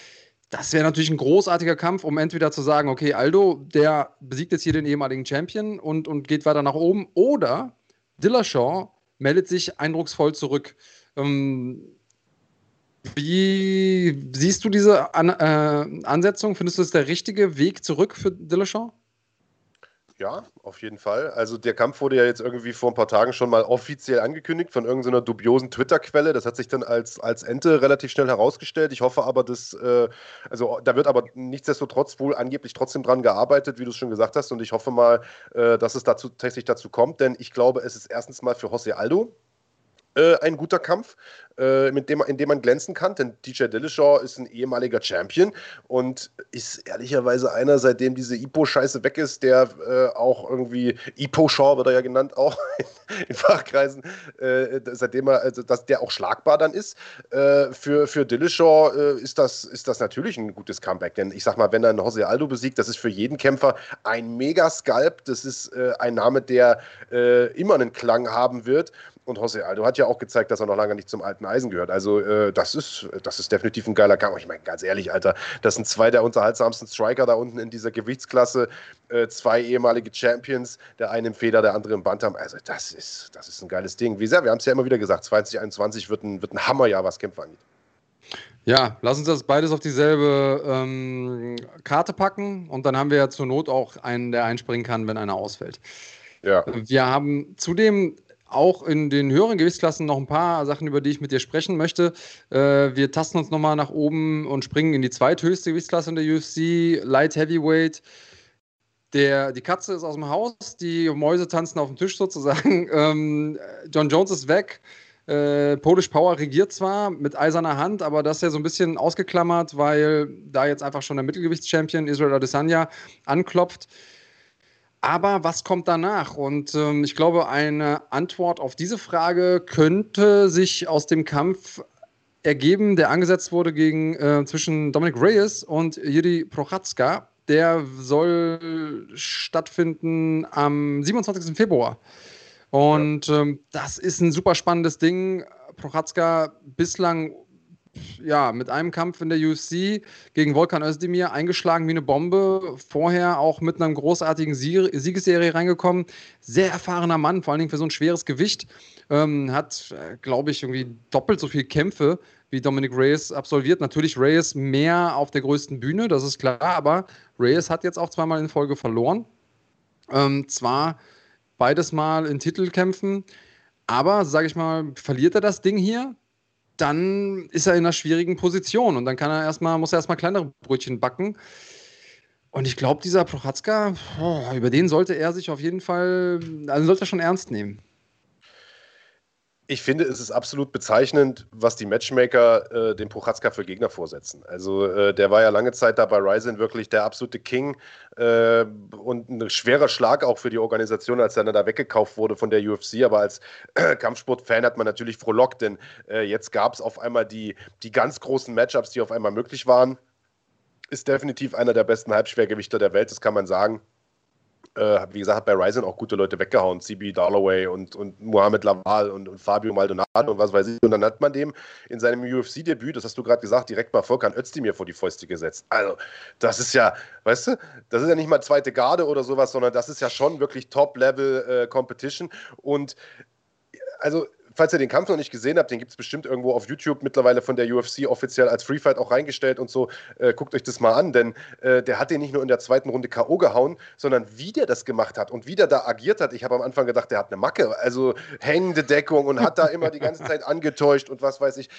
das wäre natürlich ein großartiger Kampf, um entweder zu sagen, okay, Aldo, der besiegt jetzt hier den ehemaligen Champion und, und geht weiter nach oben, oder Dillashaw meldet sich eindrucksvoll zurück. Ähm, wie siehst du diese An äh, Ansetzung? Findest du das der richtige Weg zurück für Dillashaw? Ja, auf jeden Fall. Also der Kampf wurde ja jetzt irgendwie vor ein paar Tagen schon mal offiziell angekündigt von irgendeiner dubiosen Twitter-Quelle. Das hat sich dann als, als Ente relativ schnell herausgestellt. Ich hoffe aber, dass, äh, also da wird aber nichtsdestotrotz wohl angeblich trotzdem dran gearbeitet, wie du es schon gesagt hast. Und ich hoffe mal, äh, dass es dazu tatsächlich dazu kommt, denn ich glaube, es ist erstens mal für José Aldo äh, ein guter Kampf, äh, mit dem, in dem man glänzen kann, denn DJ Dillashaw ist ein ehemaliger Champion und ist ehrlicherweise einer, seitdem diese Ipo-Scheiße weg ist, der äh, auch irgendwie, Ipo-Shaw wird er ja genannt, auch in, in Fachkreisen, äh, seitdem er, also dass der auch schlagbar dann ist. Äh, für, für Dillashaw äh, ist, das, ist das natürlich ein gutes Comeback, denn ich sag mal, wenn er einen Jose Aldo besiegt, das ist für jeden Kämpfer ein Mega-Scalp, das ist ein Name, der immer einen Klang haben wird und José Aldo hat ja auch gezeigt, dass er noch lange nicht zum alten Eisen gehört. Also äh, das, ist, das ist definitiv ein geiler Kampf. Ich meine, ganz ehrlich, Alter, das sind zwei der unterhaltsamsten Striker da unten in dieser Gewichtsklasse. Äh, zwei ehemalige Champions, der eine im Feder, der andere im Bantam. Also das ist, das ist ein geiles Ding. Wie sehr, wir haben es ja immer wieder gesagt, 2021 wird ein, wird ein Hammerjahr, was Kämpfe angeht. Ja, lass uns das beides auf dieselbe ähm, Karte packen und dann haben wir ja zur Not auch einen, der einspringen kann, wenn einer ausfällt. Ja. Wir haben zudem auch in den höheren Gewichtsklassen noch ein paar Sachen, über die ich mit dir sprechen möchte. Äh, wir tasten uns nochmal nach oben und springen in die zweithöchste Gewichtsklasse in der UFC, Light Heavyweight. Der, die Katze ist aus dem Haus, die Mäuse tanzen auf dem Tisch sozusagen. Ähm, John Jones ist weg. Äh, Polish Power regiert zwar mit eiserner Hand, aber das ist ja so ein bisschen ausgeklammert, weil da jetzt einfach schon der Mittelgewichtschampion Israel Adesanya anklopft. Aber was kommt danach? Und ähm, ich glaube, eine Antwort auf diese Frage könnte sich aus dem Kampf ergeben, der angesetzt wurde gegen, äh, zwischen Dominic Reyes und Jiri Prochatzka. Der soll stattfinden am 27. Februar. Und ja. ähm, das ist ein super spannendes Ding. Prochatzka bislang ja, mit einem Kampf in der UFC gegen Volkan Özdemir eingeschlagen wie eine Bombe. Vorher auch mit einer großartigen Siegesserie reingekommen. Sehr erfahrener Mann, vor allen Dingen für so ein schweres Gewicht. Ähm, hat, äh, glaube ich, irgendwie doppelt so viele Kämpfe wie Dominic Reyes absolviert. Natürlich Reyes mehr auf der größten Bühne, das ist klar, aber Reyes hat jetzt auch zweimal in Folge verloren. Ähm, zwar beides mal in Titelkämpfen, aber, sage ich mal, verliert er das Ding hier, dann ist er in einer schwierigen Position und dann kann er erstmal, muss er erstmal kleinere Brötchen backen. Und ich glaube, dieser Prochatzka, oh, über den sollte er sich auf jeden Fall, also sollte er schon ernst nehmen ich finde, es ist absolut bezeichnend, was die Matchmaker äh, dem Prochatzka für Gegner vorsetzen. Also äh, der war ja lange Zeit da bei Ryzen wirklich der absolute King äh, und ein schwerer Schlag auch für die Organisation, als er dann da weggekauft wurde von der UFC. Aber als Kampfsportfan hat man natürlich frohlockt, denn äh, jetzt gab es auf einmal die, die ganz großen Matchups, die auf einmal möglich waren. Ist definitiv einer der besten Halbschwergewichter der Welt, das kann man sagen äh, wie gesagt, hat bei Ryzen auch gute Leute weggehauen. CB Dalloway und, und Mohamed Laval und, und Fabio Maldonado und was weiß ich. Und dann hat man dem in seinem UFC-Debüt, das hast du gerade gesagt, direkt mal Volkan Özdemir vor die Fäuste gesetzt. Also, das ist ja, weißt du, das ist ja nicht mal zweite Garde oder sowas, sondern das ist ja schon wirklich Top-Level-Competition. Äh, und also falls ihr den Kampf noch nicht gesehen habt, den gibt es bestimmt irgendwo auf YouTube mittlerweile von der UFC offiziell als Free Fight auch reingestellt und so. Äh, guckt euch das mal an, denn äh, der hat den nicht nur in der zweiten Runde K.O. gehauen, sondern wie der das gemacht hat und wie der da agiert hat. Ich habe am Anfang gedacht, der hat eine Macke, also hängende Deckung und hat da immer die ganze Zeit angetäuscht und was weiß ich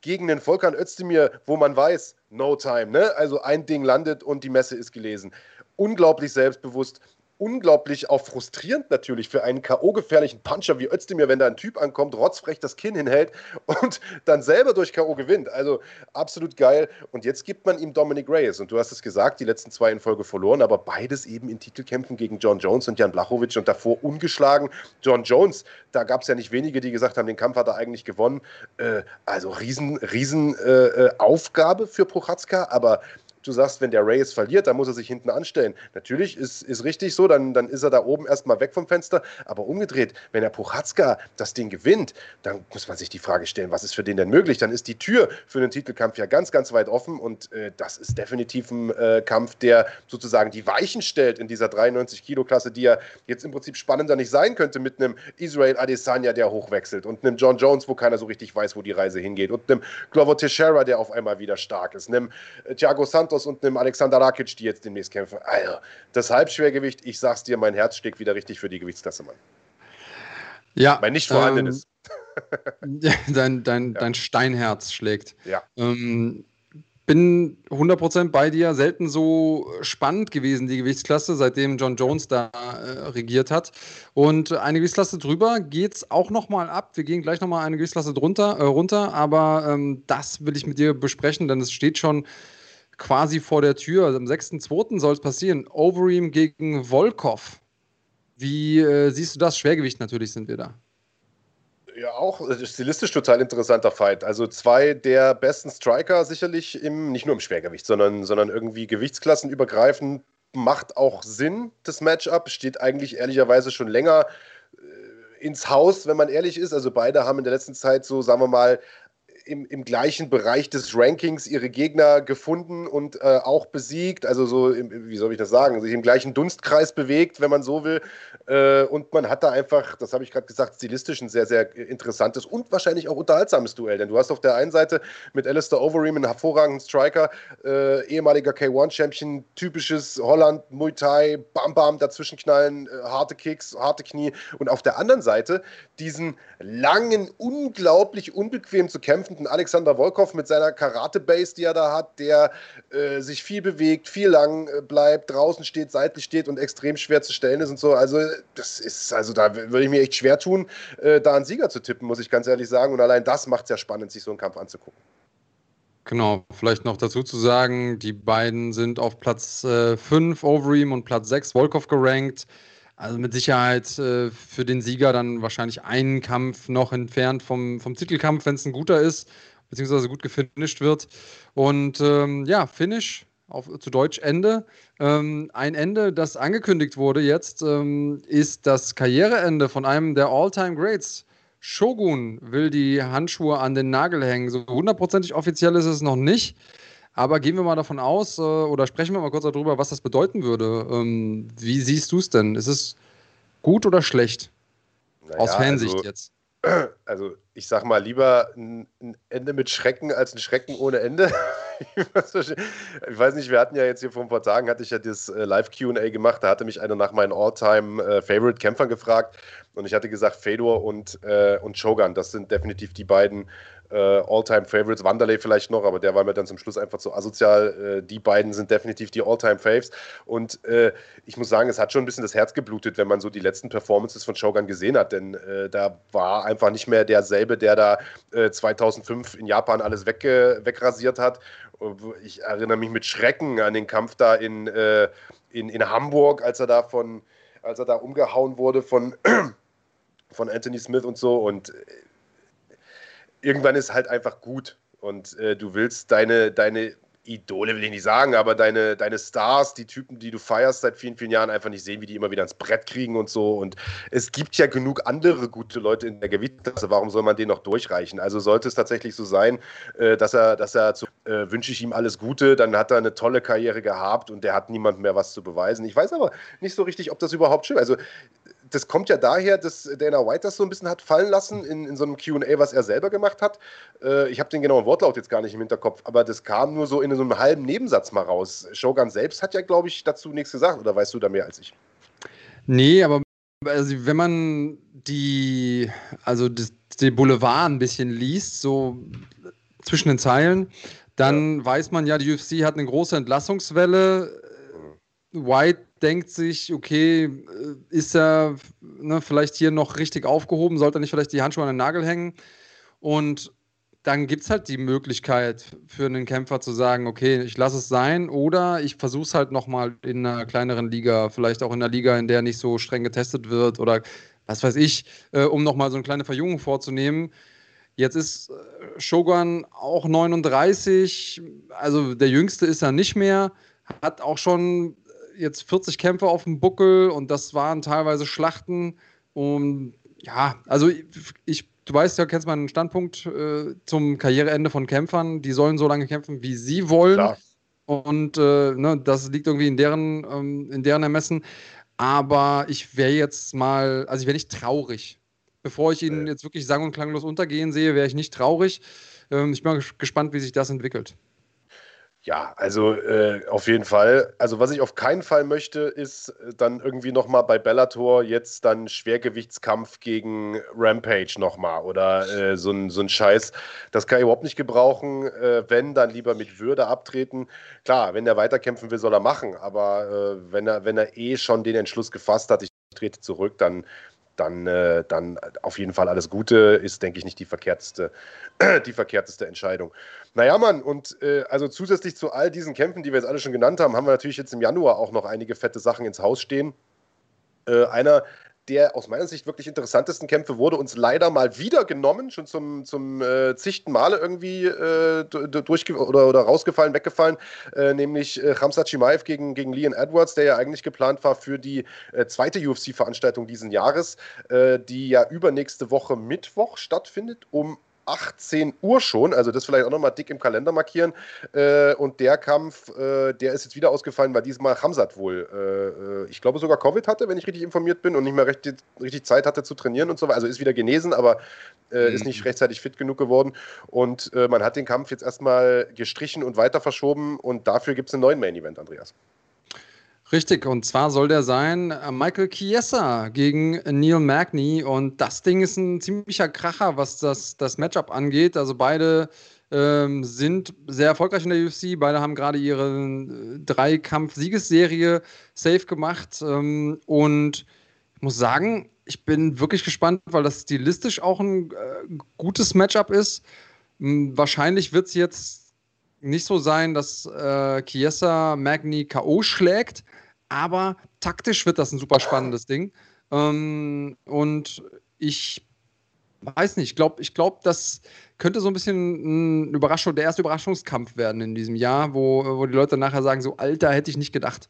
gegen den Volkan Özdemir, wo man weiß, no time, ne? Also ein Ding landet und die Messe ist gelesen. Unglaublich selbstbewusst, unglaublich auch frustrierend natürlich für einen K.O.-gefährlichen Puncher wie Özdemir, wenn da ein Typ ankommt, rotzfrech das Kinn hinhält und dann selber durch K.O. gewinnt. Also absolut geil. Und jetzt gibt man ihm Dominic Reyes. Und du hast es gesagt, die letzten zwei in Folge verloren, aber beides eben in Titelkämpfen gegen John Jones und Jan Blachowicz und davor ungeschlagen. John Jones, da gab es ja nicht wenige, die gesagt haben, den Kampf hat er eigentlich gewonnen. Äh, also riesen, riesen äh, äh für Prochatzka, aber du sagst, wenn der Reyes verliert, dann muss er sich hinten anstellen. Natürlich ist, ist richtig so, dann, dann ist er da oben erstmal weg vom Fenster. Aber umgedreht, wenn der Puchatzka das Ding gewinnt, dann muss man sich die Frage stellen, was ist für den denn möglich? Dann ist die Tür für den Titelkampf ja ganz, ganz weit offen und äh, das ist definitiv ein äh, Kampf, der sozusagen die Weichen stellt in dieser 93-Kilo-Klasse, die ja jetzt im Prinzip spannender nicht sein könnte mit einem Israel Adesanya, der hochwechselt und einem John Jones, wo keiner so richtig weiß, wo die Reise hingeht und einem Glover Teixeira, der auf einmal wieder stark ist, einem äh, Thiago Santos, Santos und einem Alexander Rakic, die jetzt demnächst kämpfen. Also, das Halbschwergewicht, ich sag's dir, mein Herz steckt wieder richtig für die Gewichtsklasse, Mann. Ja. Mein nicht vorhandenes. Ähm, dein, dein, ja. dein Steinherz schlägt. Ja. Ähm, bin 100% bei dir. Selten so spannend gewesen, die Gewichtsklasse, seitdem John Jones da äh, regiert hat. Und eine Gewichtsklasse drüber geht es auch nochmal ab. Wir gehen gleich nochmal eine Gewichtsklasse drunter, äh, runter, aber ähm, das will ich mit dir besprechen, denn es steht schon quasi vor der Tür. Also am 6.2. soll es passieren. Overeem gegen Volkov. Wie äh, siehst du das? Schwergewicht natürlich sind wir da. Ja, auch äh, stilistisch total interessanter Fight. Also zwei der besten Striker sicherlich im, nicht nur im Schwergewicht, sondern, sondern irgendwie gewichtsklassenübergreifend. Macht auch Sinn, das Matchup. Steht eigentlich ehrlicherweise schon länger äh, ins Haus, wenn man ehrlich ist. Also beide haben in der letzten Zeit so, sagen wir mal, im, im gleichen Bereich des Rankings ihre Gegner gefunden und äh, auch besiegt. Also so, im, wie soll ich das sagen, sich im gleichen Dunstkreis bewegt, wenn man so will. Äh, und man hat da einfach, das habe ich gerade gesagt, stilistisch ein sehr, sehr interessantes und wahrscheinlich auch unterhaltsames Duell. Denn du hast auf der einen Seite mit Alistair Overeem einen hervorragenden Striker, äh, ehemaliger K1-Champion, typisches Holland, Muay Thai, Bam Bam, dazwischen knallen, äh, harte Kicks, harte Knie. Und auf der anderen Seite diesen langen, unglaublich unbequem zu kämpfen einen Alexander Volkov mit seiner Karate-Base, die er da hat, der äh, sich viel bewegt, viel lang äh, bleibt, draußen steht, seitlich steht und extrem schwer zu stellen ist und so. Also, das ist, also da würde ich mir echt schwer tun, äh, da einen Sieger zu tippen, muss ich ganz ehrlich sagen. Und allein das macht es ja spannend, sich so einen Kampf anzugucken. Genau, vielleicht noch dazu zu sagen, die beiden sind auf Platz 5 äh, Overeem und Platz 6 Volkov gerankt. Also mit Sicherheit äh, für den Sieger dann wahrscheinlich einen Kampf noch entfernt vom, vom Titelkampf, wenn es ein guter ist, beziehungsweise gut gefinisht wird. Und ähm, ja, Finish auf, zu Deutsch Ende. Ähm, ein Ende, das angekündigt wurde jetzt, ähm, ist das Karriereende von einem der All-Time Greats. Shogun will die Handschuhe an den Nagel hängen. So hundertprozentig offiziell ist es noch nicht. Aber gehen wir mal davon aus äh, oder sprechen wir mal kurz darüber, was das bedeuten würde. Ähm, wie siehst du es denn? Ist es gut oder schlecht? Naja, Aus Fansicht also, jetzt. Also, ich sag mal, lieber ein, ein Ende mit Schrecken als ein Schrecken ohne Ende. ich weiß nicht, wir hatten ja jetzt hier vor ein paar Tagen, hatte ich ja das äh, Live-QA gemacht, da hatte mich einer nach meinen All-Time-Favorite-Kämpfern äh, gefragt und ich hatte gesagt, Fedor und, äh, und Shogun, das sind definitiv die beiden äh, All-Time-Favorites, Wanderlei vielleicht noch, aber der war mir dann zum Schluss einfach zu asozial. Äh, die beiden sind definitiv die All-Time-Faves. Und äh, ich muss sagen, es hat schon ein bisschen das Herz geblutet, wenn man so die letzten Performances von Shogun gesehen hat, denn äh, da war einfach nicht mehr derselbe, der da 2005 äh, in Japan alles weg, wegrasiert hat. Ich erinnere mich mit Schrecken an den Kampf da in, äh, in, in Hamburg, als er da von, als er da umgehauen wurde von, von Anthony Smith und so. Und irgendwann ist halt einfach gut und äh, du willst deine, deine Idole will ich nicht sagen, aber deine, deine Stars, die Typen, die du feierst seit vielen, vielen Jahren, einfach nicht sehen, wie die immer wieder ins Brett kriegen und so. Und es gibt ja genug andere gute Leute in der Gewichtsklasse. Warum soll man den noch durchreichen? Also sollte es tatsächlich so sein, äh, dass er, dass er zu, äh, wünsche ich ihm alles Gute, dann hat er eine tolle Karriere gehabt und der hat niemand mehr was zu beweisen. Ich weiß aber nicht so richtig, ob das überhaupt stimmt. Also das kommt ja daher, dass Dana White das so ein bisschen hat fallen lassen in, in so einem QA, was er selber gemacht hat. Äh, ich habe den genauen Wortlaut jetzt gar nicht im Hinterkopf, aber das kam nur so in so einem halben Nebensatz mal raus. Shogun selbst hat ja, glaube ich, dazu nichts gesagt, oder weißt du da mehr als ich? Nee, aber also wenn man die, also das, den Boulevard ein bisschen liest, so zwischen den Zeilen, dann ja. weiß man ja, die UFC hat eine große Entlassungswelle. Mhm. White denkt sich, okay, äh, ist er ne, vielleicht hier noch richtig aufgehoben, sollte er nicht vielleicht die Handschuhe an den Nagel hängen? Und dann gibt es halt die Möglichkeit für einen Kämpfer zu sagen, okay, ich lasse es sein oder ich versuche es halt nochmal in einer kleineren Liga, vielleicht auch in einer Liga, in der nicht so streng getestet wird oder was weiß ich, äh, um nochmal so eine kleine Verjüngung vorzunehmen. Jetzt ist äh, Shogun auch 39, also der Jüngste ist er nicht mehr, hat auch schon jetzt 40 Kämpfe auf dem Buckel und das waren teilweise Schlachten. Und ja, also ich, du weißt ja, kennst meinen Standpunkt äh, zum Karriereende von Kämpfern. Die sollen so lange kämpfen, wie sie wollen. Klar. Und äh, ne, das liegt irgendwie in deren, ähm, in deren Ermessen. Aber ich wäre jetzt mal, also ich wäre nicht traurig. Bevor ich ihn jetzt wirklich sang- und klanglos untergehen sehe, wäre ich nicht traurig. Ähm, ich bin gespannt, wie sich das entwickelt. Ja, also äh, auf jeden Fall. Also was ich auf keinen Fall möchte, ist äh, dann irgendwie nochmal bei Bellator jetzt dann Schwergewichtskampf gegen Rampage nochmal oder äh, so, ein, so ein Scheiß. Das kann ich überhaupt nicht gebrauchen. Äh, wenn, dann lieber mit Würde abtreten. Klar, wenn er weiterkämpfen will, soll er machen. Aber äh, wenn, er, wenn er eh schon den Entschluss gefasst hat, ich trete zurück, dann dann, äh, dann auf jeden Fall alles Gute, ist, denke ich, nicht die verkehrteste, die verkehrteste Entscheidung. Naja, Mann, und äh, also zusätzlich zu all diesen Kämpfen, die wir jetzt alle schon genannt haben, haben wir natürlich jetzt im Januar auch noch einige fette Sachen ins Haus stehen. Äh, einer der aus meiner Sicht wirklich interessantesten Kämpfe wurde uns leider mal wieder genommen, schon zum, zum äh, zigten Male irgendwie äh, durch oder, oder rausgefallen, weggefallen, äh, nämlich äh, Hamza Chimaev gegen, gegen Leon Edwards, der ja eigentlich geplant war für die äh, zweite UFC-Veranstaltung diesen Jahres, äh, die ja übernächste Woche Mittwoch stattfindet, um 18 Uhr schon, also das vielleicht auch nochmal dick im Kalender markieren. Äh, und der Kampf, äh, der ist jetzt wieder ausgefallen, weil diesmal Hamzat wohl, äh, äh, ich glaube sogar Covid hatte, wenn ich richtig informiert bin und nicht mehr richtig, richtig Zeit hatte zu trainieren und so weiter. Also ist wieder genesen, aber äh, mhm. ist nicht rechtzeitig fit genug geworden. Und äh, man hat den Kampf jetzt erstmal gestrichen und weiter verschoben und dafür gibt es einen neuen Main Event, Andreas. Richtig, und zwar soll der sein äh, Michael Chiesa gegen Neil Magny. Und das Ding ist ein ziemlicher Kracher, was das, das Matchup angeht. Also beide ähm, sind sehr erfolgreich in der UFC. Beide haben gerade ihre äh, Dreikampf-Siegesserie safe gemacht. Ähm, und ich muss sagen, ich bin wirklich gespannt, weil das stilistisch auch ein äh, gutes Matchup ist. Hm, wahrscheinlich wird es jetzt nicht so sein, dass äh, Chiesa Magni K.O. schlägt, aber taktisch wird das ein super spannendes Ding. Ähm, und ich weiß nicht, ich glaube, ich glaub, das könnte so ein bisschen ein Überraschung, der erste Überraschungskampf werden in diesem Jahr, wo, wo die Leute nachher sagen: so, Alter, hätte ich nicht gedacht.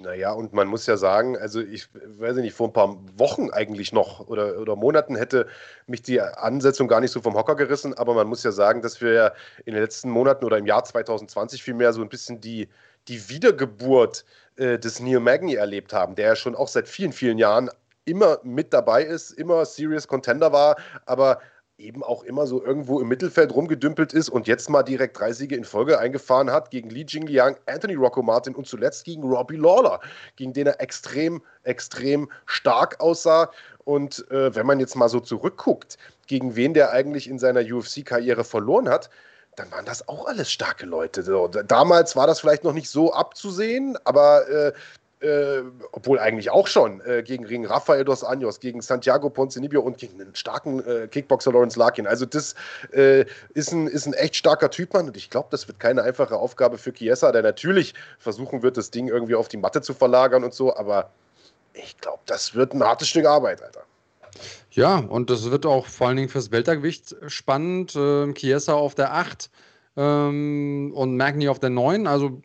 Naja, und man muss ja sagen, also ich weiß nicht, vor ein paar Wochen eigentlich noch oder, oder Monaten hätte mich die Ansetzung gar nicht so vom Hocker gerissen, aber man muss ja sagen, dass wir ja in den letzten Monaten oder im Jahr 2020 vielmehr so ein bisschen die, die Wiedergeburt äh, des Neil Magny erlebt haben, der ja schon auch seit vielen, vielen Jahren immer mit dabei ist, immer Serious Contender war, aber eben auch immer so irgendwo im Mittelfeld rumgedümpelt ist und jetzt mal direkt drei Siege in Folge eingefahren hat gegen Li Jingliang, Anthony Rocco Martin und zuletzt gegen Robbie Lawler, gegen den er extrem, extrem stark aussah. Und äh, wenn man jetzt mal so zurückguckt, gegen wen der eigentlich in seiner UFC-Karriere verloren hat, dann waren das auch alles starke Leute. So, damals war das vielleicht noch nicht so abzusehen, aber äh, äh, obwohl eigentlich auch schon, äh, gegen, gegen Rafael dos Anjos, gegen Santiago Ponzinibbio und gegen einen starken äh, Kickboxer Lawrence Larkin. Also das äh, ist, ein, ist ein echt starker Typ, Mann. Und ich glaube, das wird keine einfache Aufgabe für Chiesa, der natürlich versuchen wird, das Ding irgendwie auf die Matte zu verlagern und so. Aber ich glaube, das wird ein hartes Stück Arbeit, Alter. Ja, und das wird auch vor allen Dingen fürs Weltergewicht spannend. Ähm, Chiesa auf der 8 ähm, und Magni auf der 9. Also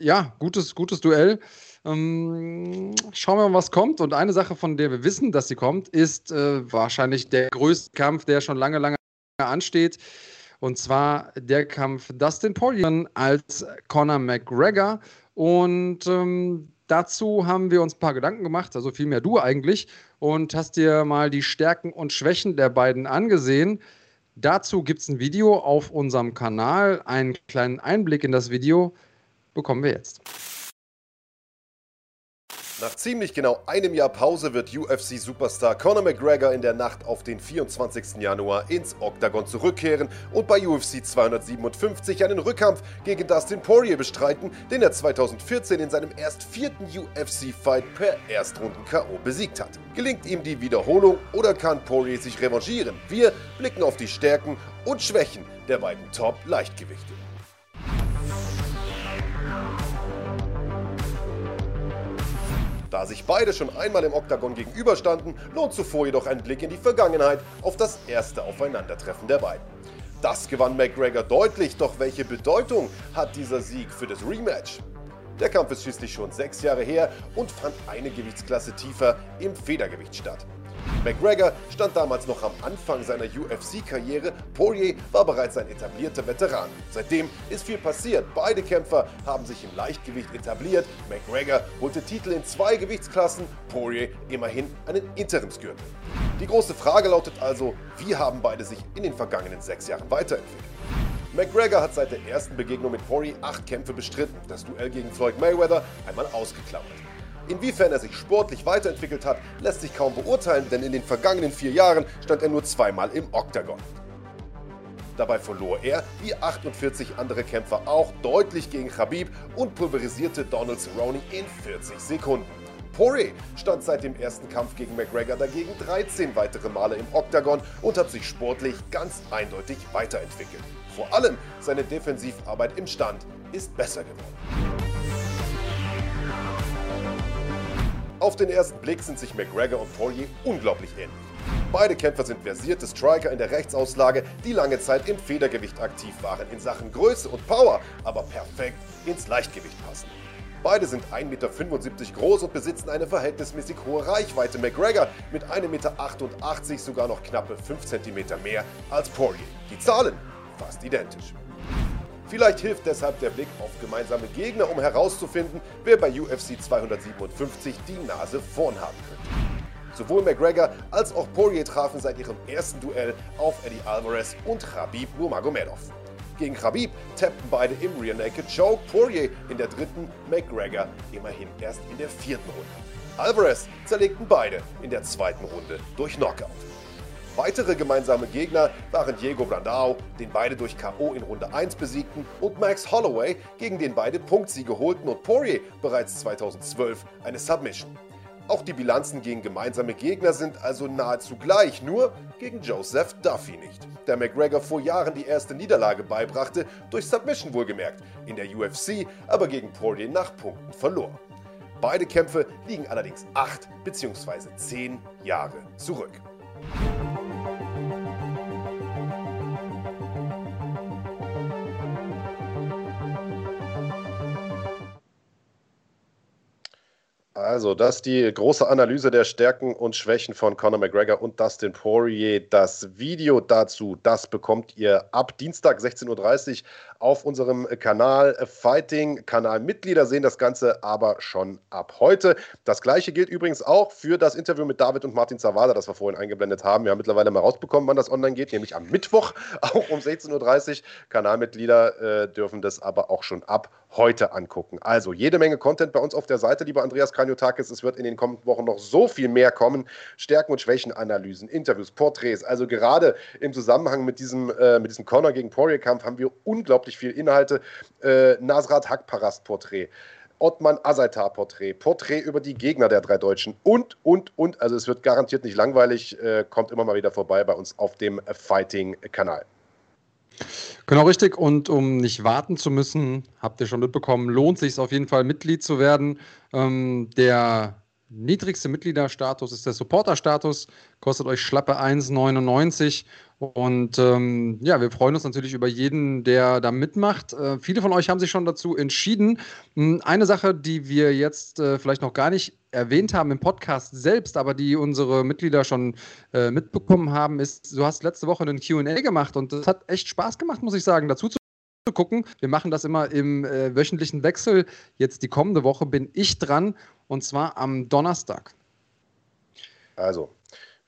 ja, gutes, gutes Duell. Ähm, schauen wir mal, was kommt. Und eine Sache, von der wir wissen, dass sie kommt, ist äh, wahrscheinlich der größte Kampf, der schon lange, lange ansteht. Und zwar der Kampf Dustin Poirier als Conor McGregor. Und ähm, dazu haben wir uns ein paar Gedanken gemacht, also vielmehr du eigentlich, und hast dir mal die Stärken und Schwächen der beiden angesehen. Dazu gibt es ein Video auf unserem Kanal. Einen kleinen Einblick in das Video bekommen wir jetzt. Nach ziemlich genau einem Jahr Pause wird UFC-Superstar Conor McGregor in der Nacht auf den 24. Januar ins Octagon zurückkehren und bei UFC 257 einen Rückkampf gegen Dustin Poirier bestreiten, den er 2014 in seinem erst vierten UFC-Fight per Erstrunden-KO besiegt hat. Gelingt ihm die Wiederholung oder kann Poirier sich revanchieren? Wir blicken auf die Stärken und Schwächen der beiden Top-Leichtgewichte. Da sich beide schon einmal im Oktagon gegenüberstanden, lohnt zuvor jedoch ein Blick in die Vergangenheit auf das erste Aufeinandertreffen der beiden. Das gewann McGregor deutlich, doch welche Bedeutung hat dieser Sieg für das Rematch? Der Kampf ist schließlich schon sechs Jahre her und fand eine Gewichtsklasse tiefer im Federgewicht statt. McGregor stand damals noch am Anfang seiner UFC-Karriere, Poirier war bereits ein etablierter Veteran. Seitdem ist viel passiert, beide Kämpfer haben sich im Leichtgewicht etabliert, McGregor holte Titel in zwei Gewichtsklassen, Poirier immerhin einen Interimsgürtel. Die große Frage lautet also, wie haben beide sich in den vergangenen sechs Jahren weiterentwickelt? McGregor hat seit der ersten Begegnung mit Poirier acht Kämpfe bestritten, das Duell gegen Floyd Mayweather einmal ausgeklammert. Inwiefern er sich sportlich weiterentwickelt hat, lässt sich kaum beurteilen, denn in den vergangenen vier Jahren stand er nur zweimal im Oktagon. Dabei verlor er, wie 48 andere Kämpfer auch, deutlich gegen Khabib und pulverisierte Donald Cerrone in 40 Sekunden. Poirier stand seit dem ersten Kampf gegen McGregor dagegen 13 weitere Male im Oktagon und hat sich sportlich ganz eindeutig weiterentwickelt. Vor allem seine Defensivarbeit im Stand ist besser geworden. Auf den ersten Blick sind sich McGregor und Poirier unglaublich ähnlich. Beide Kämpfer sind versierte Striker in der Rechtsauslage, die lange Zeit im Federgewicht aktiv waren, in Sachen Größe und Power, aber perfekt ins Leichtgewicht passen. Beide sind 1,75 Meter groß und besitzen eine verhältnismäßig hohe Reichweite. McGregor mit 1,88 Meter sogar noch knappe 5 cm mehr als Poirier. Die Zahlen fast identisch. Vielleicht hilft deshalb der Blick auf gemeinsame Gegner, um herauszufinden, wer bei UFC 257 die Nase vorn haben könnte. Sowohl McGregor als auch Poirier trafen seit ihrem ersten Duell auf Eddie Alvarez und Khabib Nurmagomedov. Gegen Khabib tappten beide im Rear Naked Choke, Poirier in der dritten, McGregor immerhin erst in der vierten Runde. Alvarez zerlegten beide in der zweiten Runde durch Knockout. Weitere gemeinsame Gegner waren Diego Brandao, den beide durch K.O. in Runde 1 besiegten, und Max Holloway, gegen den beide Punktsiege holten und Poirier bereits 2012 eine Submission. Auch die Bilanzen gegen gemeinsame Gegner sind also nahezu gleich, nur gegen Joseph Duffy nicht. Der McGregor vor Jahren die erste Niederlage beibrachte, durch Submission wohlgemerkt, in der UFC aber gegen Poirier nach Punkten verlor. Beide Kämpfe liegen allerdings 8 bzw. 10 Jahre zurück. Also, das ist die große Analyse der Stärken und Schwächen von Conor McGregor und Dustin Poirier. Das Video dazu, das bekommt ihr ab Dienstag 16.30 Uhr auf unserem Kanal Fighting. Kanalmitglieder sehen das Ganze aber schon ab heute. Das gleiche gilt übrigens auch für das Interview mit David und Martin Zawada, das wir vorhin eingeblendet haben. Wir haben mittlerweile mal rausbekommen, wann das online geht, nämlich am Mittwoch, auch um 16.30 Uhr. Kanalmitglieder äh, dürfen das aber auch schon ab heute angucken. Also jede Menge Content bei uns auf der Seite, lieber Andreas Kranjo Stereotakis. Es wird in den kommenden Wochen noch so viel mehr kommen. Stärken- und Schwächenanalysen, Interviews, Porträts. Also gerade im Zusammenhang mit diesem, äh, mit diesem Connor gegen Poirier-Kampf haben wir unglaublich viel Inhalte. Äh, Nasrat Hakparast-Porträt. Ottmann Asaitar-Porträt, Porträt über die Gegner der drei Deutschen und, und, und. Also es wird garantiert nicht langweilig. Äh, kommt immer mal wieder vorbei bei uns auf dem Fighting-Kanal. Genau richtig. Und um nicht warten zu müssen, habt ihr schon mitbekommen, lohnt sich auf jeden Fall Mitglied zu werden. Ähm, der niedrigste Mitgliederstatus ist der Supporterstatus, kostet euch schlappe 1,99. Und ähm, ja, wir freuen uns natürlich über jeden, der da mitmacht. Äh, viele von euch haben sich schon dazu entschieden. Hm, eine Sache, die wir jetzt äh, vielleicht noch gar nicht erwähnt haben im Podcast selbst, aber die unsere Mitglieder schon äh, mitbekommen haben, ist, du hast letzte Woche einen QA gemacht und das hat echt Spaß gemacht, muss ich sagen, dazu zu gucken. Wir machen das immer im äh, wöchentlichen Wechsel. Jetzt die kommende Woche bin ich dran und zwar am Donnerstag. Also,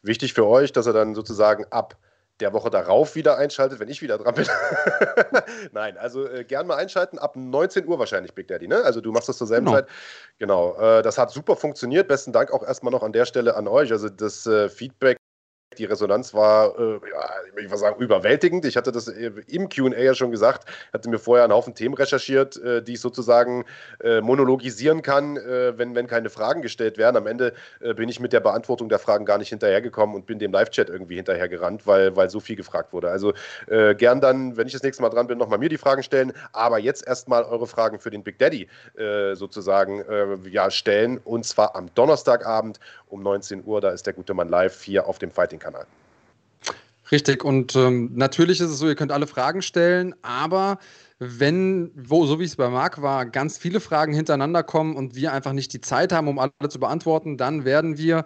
wichtig für euch, dass ihr dann sozusagen ab der Woche darauf wieder einschaltet, wenn ich wieder dran bin. Nein, also äh, gern mal einschalten, ab 19 Uhr wahrscheinlich, Big Daddy, ne? Also du machst das zur selben genau. Zeit. Genau, äh, das hat super funktioniert. Besten Dank auch erstmal noch an der Stelle an euch. Also das äh, Feedback die Resonanz war, äh, ja, ich würde sagen, überwältigend. Ich hatte das äh, im QA ja schon gesagt, hatte mir vorher einen Haufen Themen recherchiert, äh, die ich sozusagen äh, monologisieren kann, äh, wenn, wenn keine Fragen gestellt werden. Am Ende äh, bin ich mit der Beantwortung der Fragen gar nicht hinterhergekommen und bin dem Live-Chat irgendwie hinterhergerannt, weil, weil so viel gefragt wurde. Also gern dann, wenn ich das nächste Mal dran bin, nochmal mir die Fragen stellen. Aber jetzt erstmal eure Fragen für den Big Daddy sozusagen ja, stellen. Und zwar am Donnerstagabend um 19 Uhr. Da ist der gute Mann live hier auf dem Fighting-Kanal. Richtig, und ähm, natürlich ist es so, ihr könnt alle Fragen stellen, aber wenn, wo, so wie es bei Marc war, ganz viele Fragen hintereinander kommen und wir einfach nicht die Zeit haben, um alle zu beantworten, dann werden wir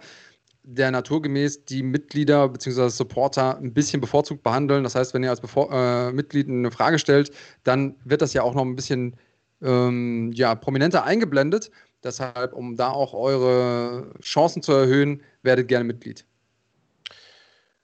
der naturgemäß die Mitglieder bzw. Supporter ein bisschen bevorzugt behandeln. Das heißt, wenn ihr als Bevor äh, Mitglied eine Frage stellt, dann wird das ja auch noch ein bisschen ähm, ja, prominenter eingeblendet. Deshalb, um da auch eure Chancen zu erhöhen, werdet gerne Mitglied.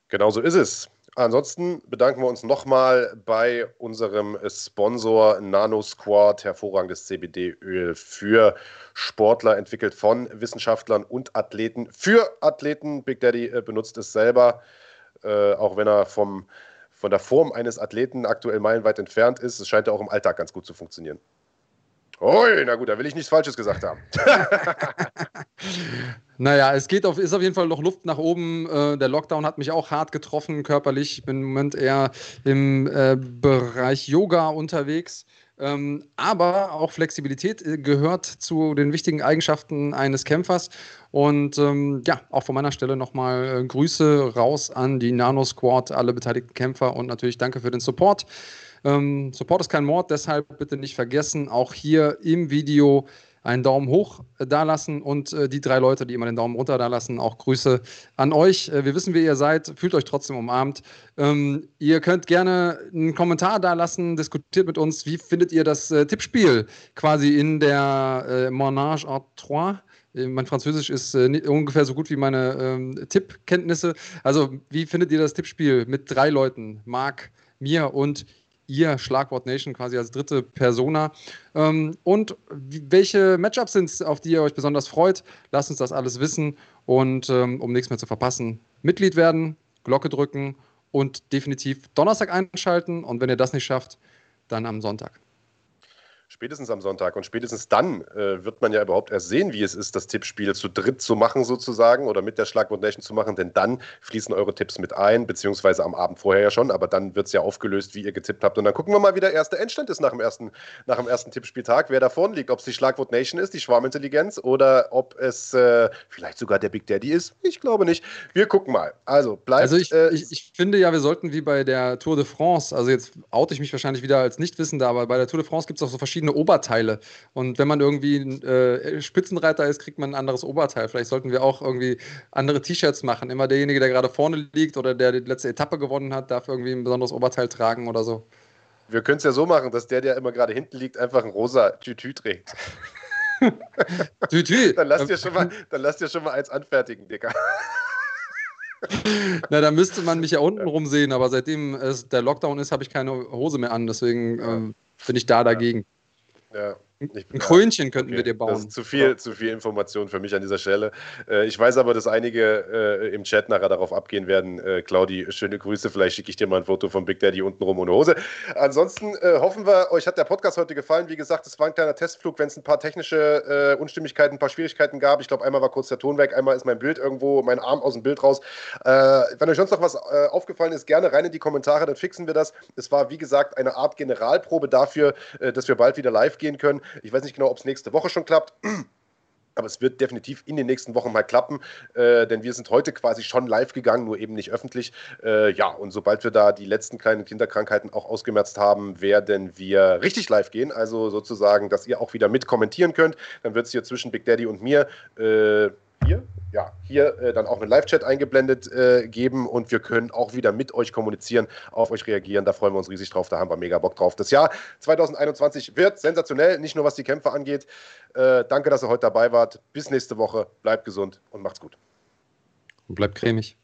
Genau so ist es. Ansonsten bedanken wir uns nochmal bei unserem Sponsor Nano Squad, hervorragendes CBD-Öl für Sportler, entwickelt von Wissenschaftlern und Athleten. Für Athleten, Big Daddy äh, benutzt es selber, äh, auch wenn er vom, von der Form eines Athleten aktuell meilenweit entfernt ist. Es scheint ja auch im Alltag ganz gut zu funktionieren. Ui, na gut, da will ich nichts Falsches gesagt haben. naja, es geht auf, ist auf jeden Fall noch Luft nach oben. Äh, der Lockdown hat mich auch hart getroffen, körperlich. Ich bin im Moment eher im äh, Bereich Yoga unterwegs. Ähm, aber auch Flexibilität äh, gehört zu den wichtigen Eigenschaften eines Kämpfers. Und ähm, ja, auch von meiner Stelle nochmal äh, Grüße raus an die Nano Squad, alle beteiligten Kämpfer und natürlich danke für den Support. Ähm, Support ist kein Mord, deshalb bitte nicht vergessen, auch hier im Video einen Daumen hoch äh, dalassen und äh, die drei Leute, die immer den Daumen runter dalassen, auch Grüße an euch. Äh, wir wissen, wer ihr seid, fühlt euch trotzdem umarmt. Ähm, ihr könnt gerne einen Kommentar dalassen, diskutiert mit uns, wie findet ihr das äh, Tippspiel quasi in der äh, Monage à Trois? Äh, mein Französisch ist äh, ungefähr so gut wie meine ähm, Tippkenntnisse. Also, wie findet ihr das Tippspiel mit drei Leuten? Marc, mir und ihr Schlagwort Nation quasi als dritte Persona. Ähm, und welche Matchups sind es, auf die ihr euch besonders freut? Lasst uns das alles wissen und ähm, um nichts mehr zu verpassen, Mitglied werden, Glocke drücken und definitiv Donnerstag einschalten. Und wenn ihr das nicht schafft, dann am Sonntag spätestens am Sonntag. Und spätestens dann äh, wird man ja überhaupt erst sehen, wie es ist, das Tippspiel zu dritt zu machen, sozusagen, oder mit der Schlagwort Nation zu machen, denn dann fließen eure Tipps mit ein, beziehungsweise am Abend vorher ja schon, aber dann wird es ja aufgelöst, wie ihr getippt habt. Und dann gucken wir mal, wie der erste Endstand ist nach dem ersten, nach dem ersten Tippspieltag, wer da vorne liegt, ob es die Schlagwort Nation ist, die Schwarmintelligenz, oder ob es äh, vielleicht sogar der Big Daddy ist. Ich glaube nicht. Wir gucken mal. Also bleibt. Also ich, äh, ich, ich finde ja, wir sollten wie bei der Tour de France, also jetzt oute ich mich wahrscheinlich wieder als Nichtwissender, aber bei der Tour de France gibt es auch so verschiedene verschiedene Oberteile. Und wenn man irgendwie äh, Spitzenreiter ist, kriegt man ein anderes Oberteil. Vielleicht sollten wir auch irgendwie andere T-Shirts machen. Immer derjenige, der gerade vorne liegt oder der die letzte Etappe gewonnen hat, darf irgendwie ein besonderes Oberteil tragen oder so. Wir können es ja so machen, dass der, der immer gerade hinten liegt, einfach ein rosa Tütü trägt. Tütü. dann lass dir schon mal, dann lass dir schon mal eins anfertigen, Dicker. Na, da müsste man mich ja unten rum sehen, aber seitdem es der Lockdown ist, habe ich keine Hose mehr an, deswegen ähm, bin ich da dagegen. Ja, Ein Krönchen könnten okay. wir dir bauen. Das ist zu viel, zu viel Information für mich an dieser Stelle. Äh, ich weiß aber, dass einige äh, im Chat nachher darauf abgehen werden. Äh, Claudi, schöne Grüße. Vielleicht schicke ich dir mal ein Foto von Big Daddy unten rum ohne Hose. Ansonsten hoffen wir, euch hat der Podcast heute gefallen. Wie gesagt, es war ein kleiner Testflug, wenn es ein paar technische Unstimmigkeiten, ein paar Schwierigkeiten gab. Ich glaube, einmal war kurz der Ton weg, einmal ist mein Bild irgendwo, mein Arm aus dem Bild raus. Wenn euch sonst noch was aufgefallen ist, gerne rein in die Kommentare, dann fixen wir das. Es war, wie gesagt, eine Art Generalprobe dafür, dass wir bald wieder live gehen können. Ich weiß nicht genau, ob es nächste Woche schon klappt. Aber es wird definitiv in den nächsten Wochen mal klappen, äh, denn wir sind heute quasi schon live gegangen, nur eben nicht öffentlich. Äh, ja, und sobald wir da die letzten kleinen Kinderkrankheiten auch ausgemerzt haben, werden wir richtig live gehen. Also sozusagen, dass ihr auch wieder mit kommentieren könnt. Dann wird es hier zwischen Big Daddy und mir äh, hier, ja, hier äh, dann auch einen Live-Chat eingeblendet äh, geben und wir können auch wieder mit euch kommunizieren, auf euch reagieren. Da freuen wir uns riesig drauf, da haben wir mega Bock drauf. Das Jahr 2021 wird sensationell, nicht nur was die Kämpfe angeht. Äh, danke, dass ihr heute dabei wart. Bis nächste Woche. Bleibt gesund und macht's gut. Und bleibt cremig.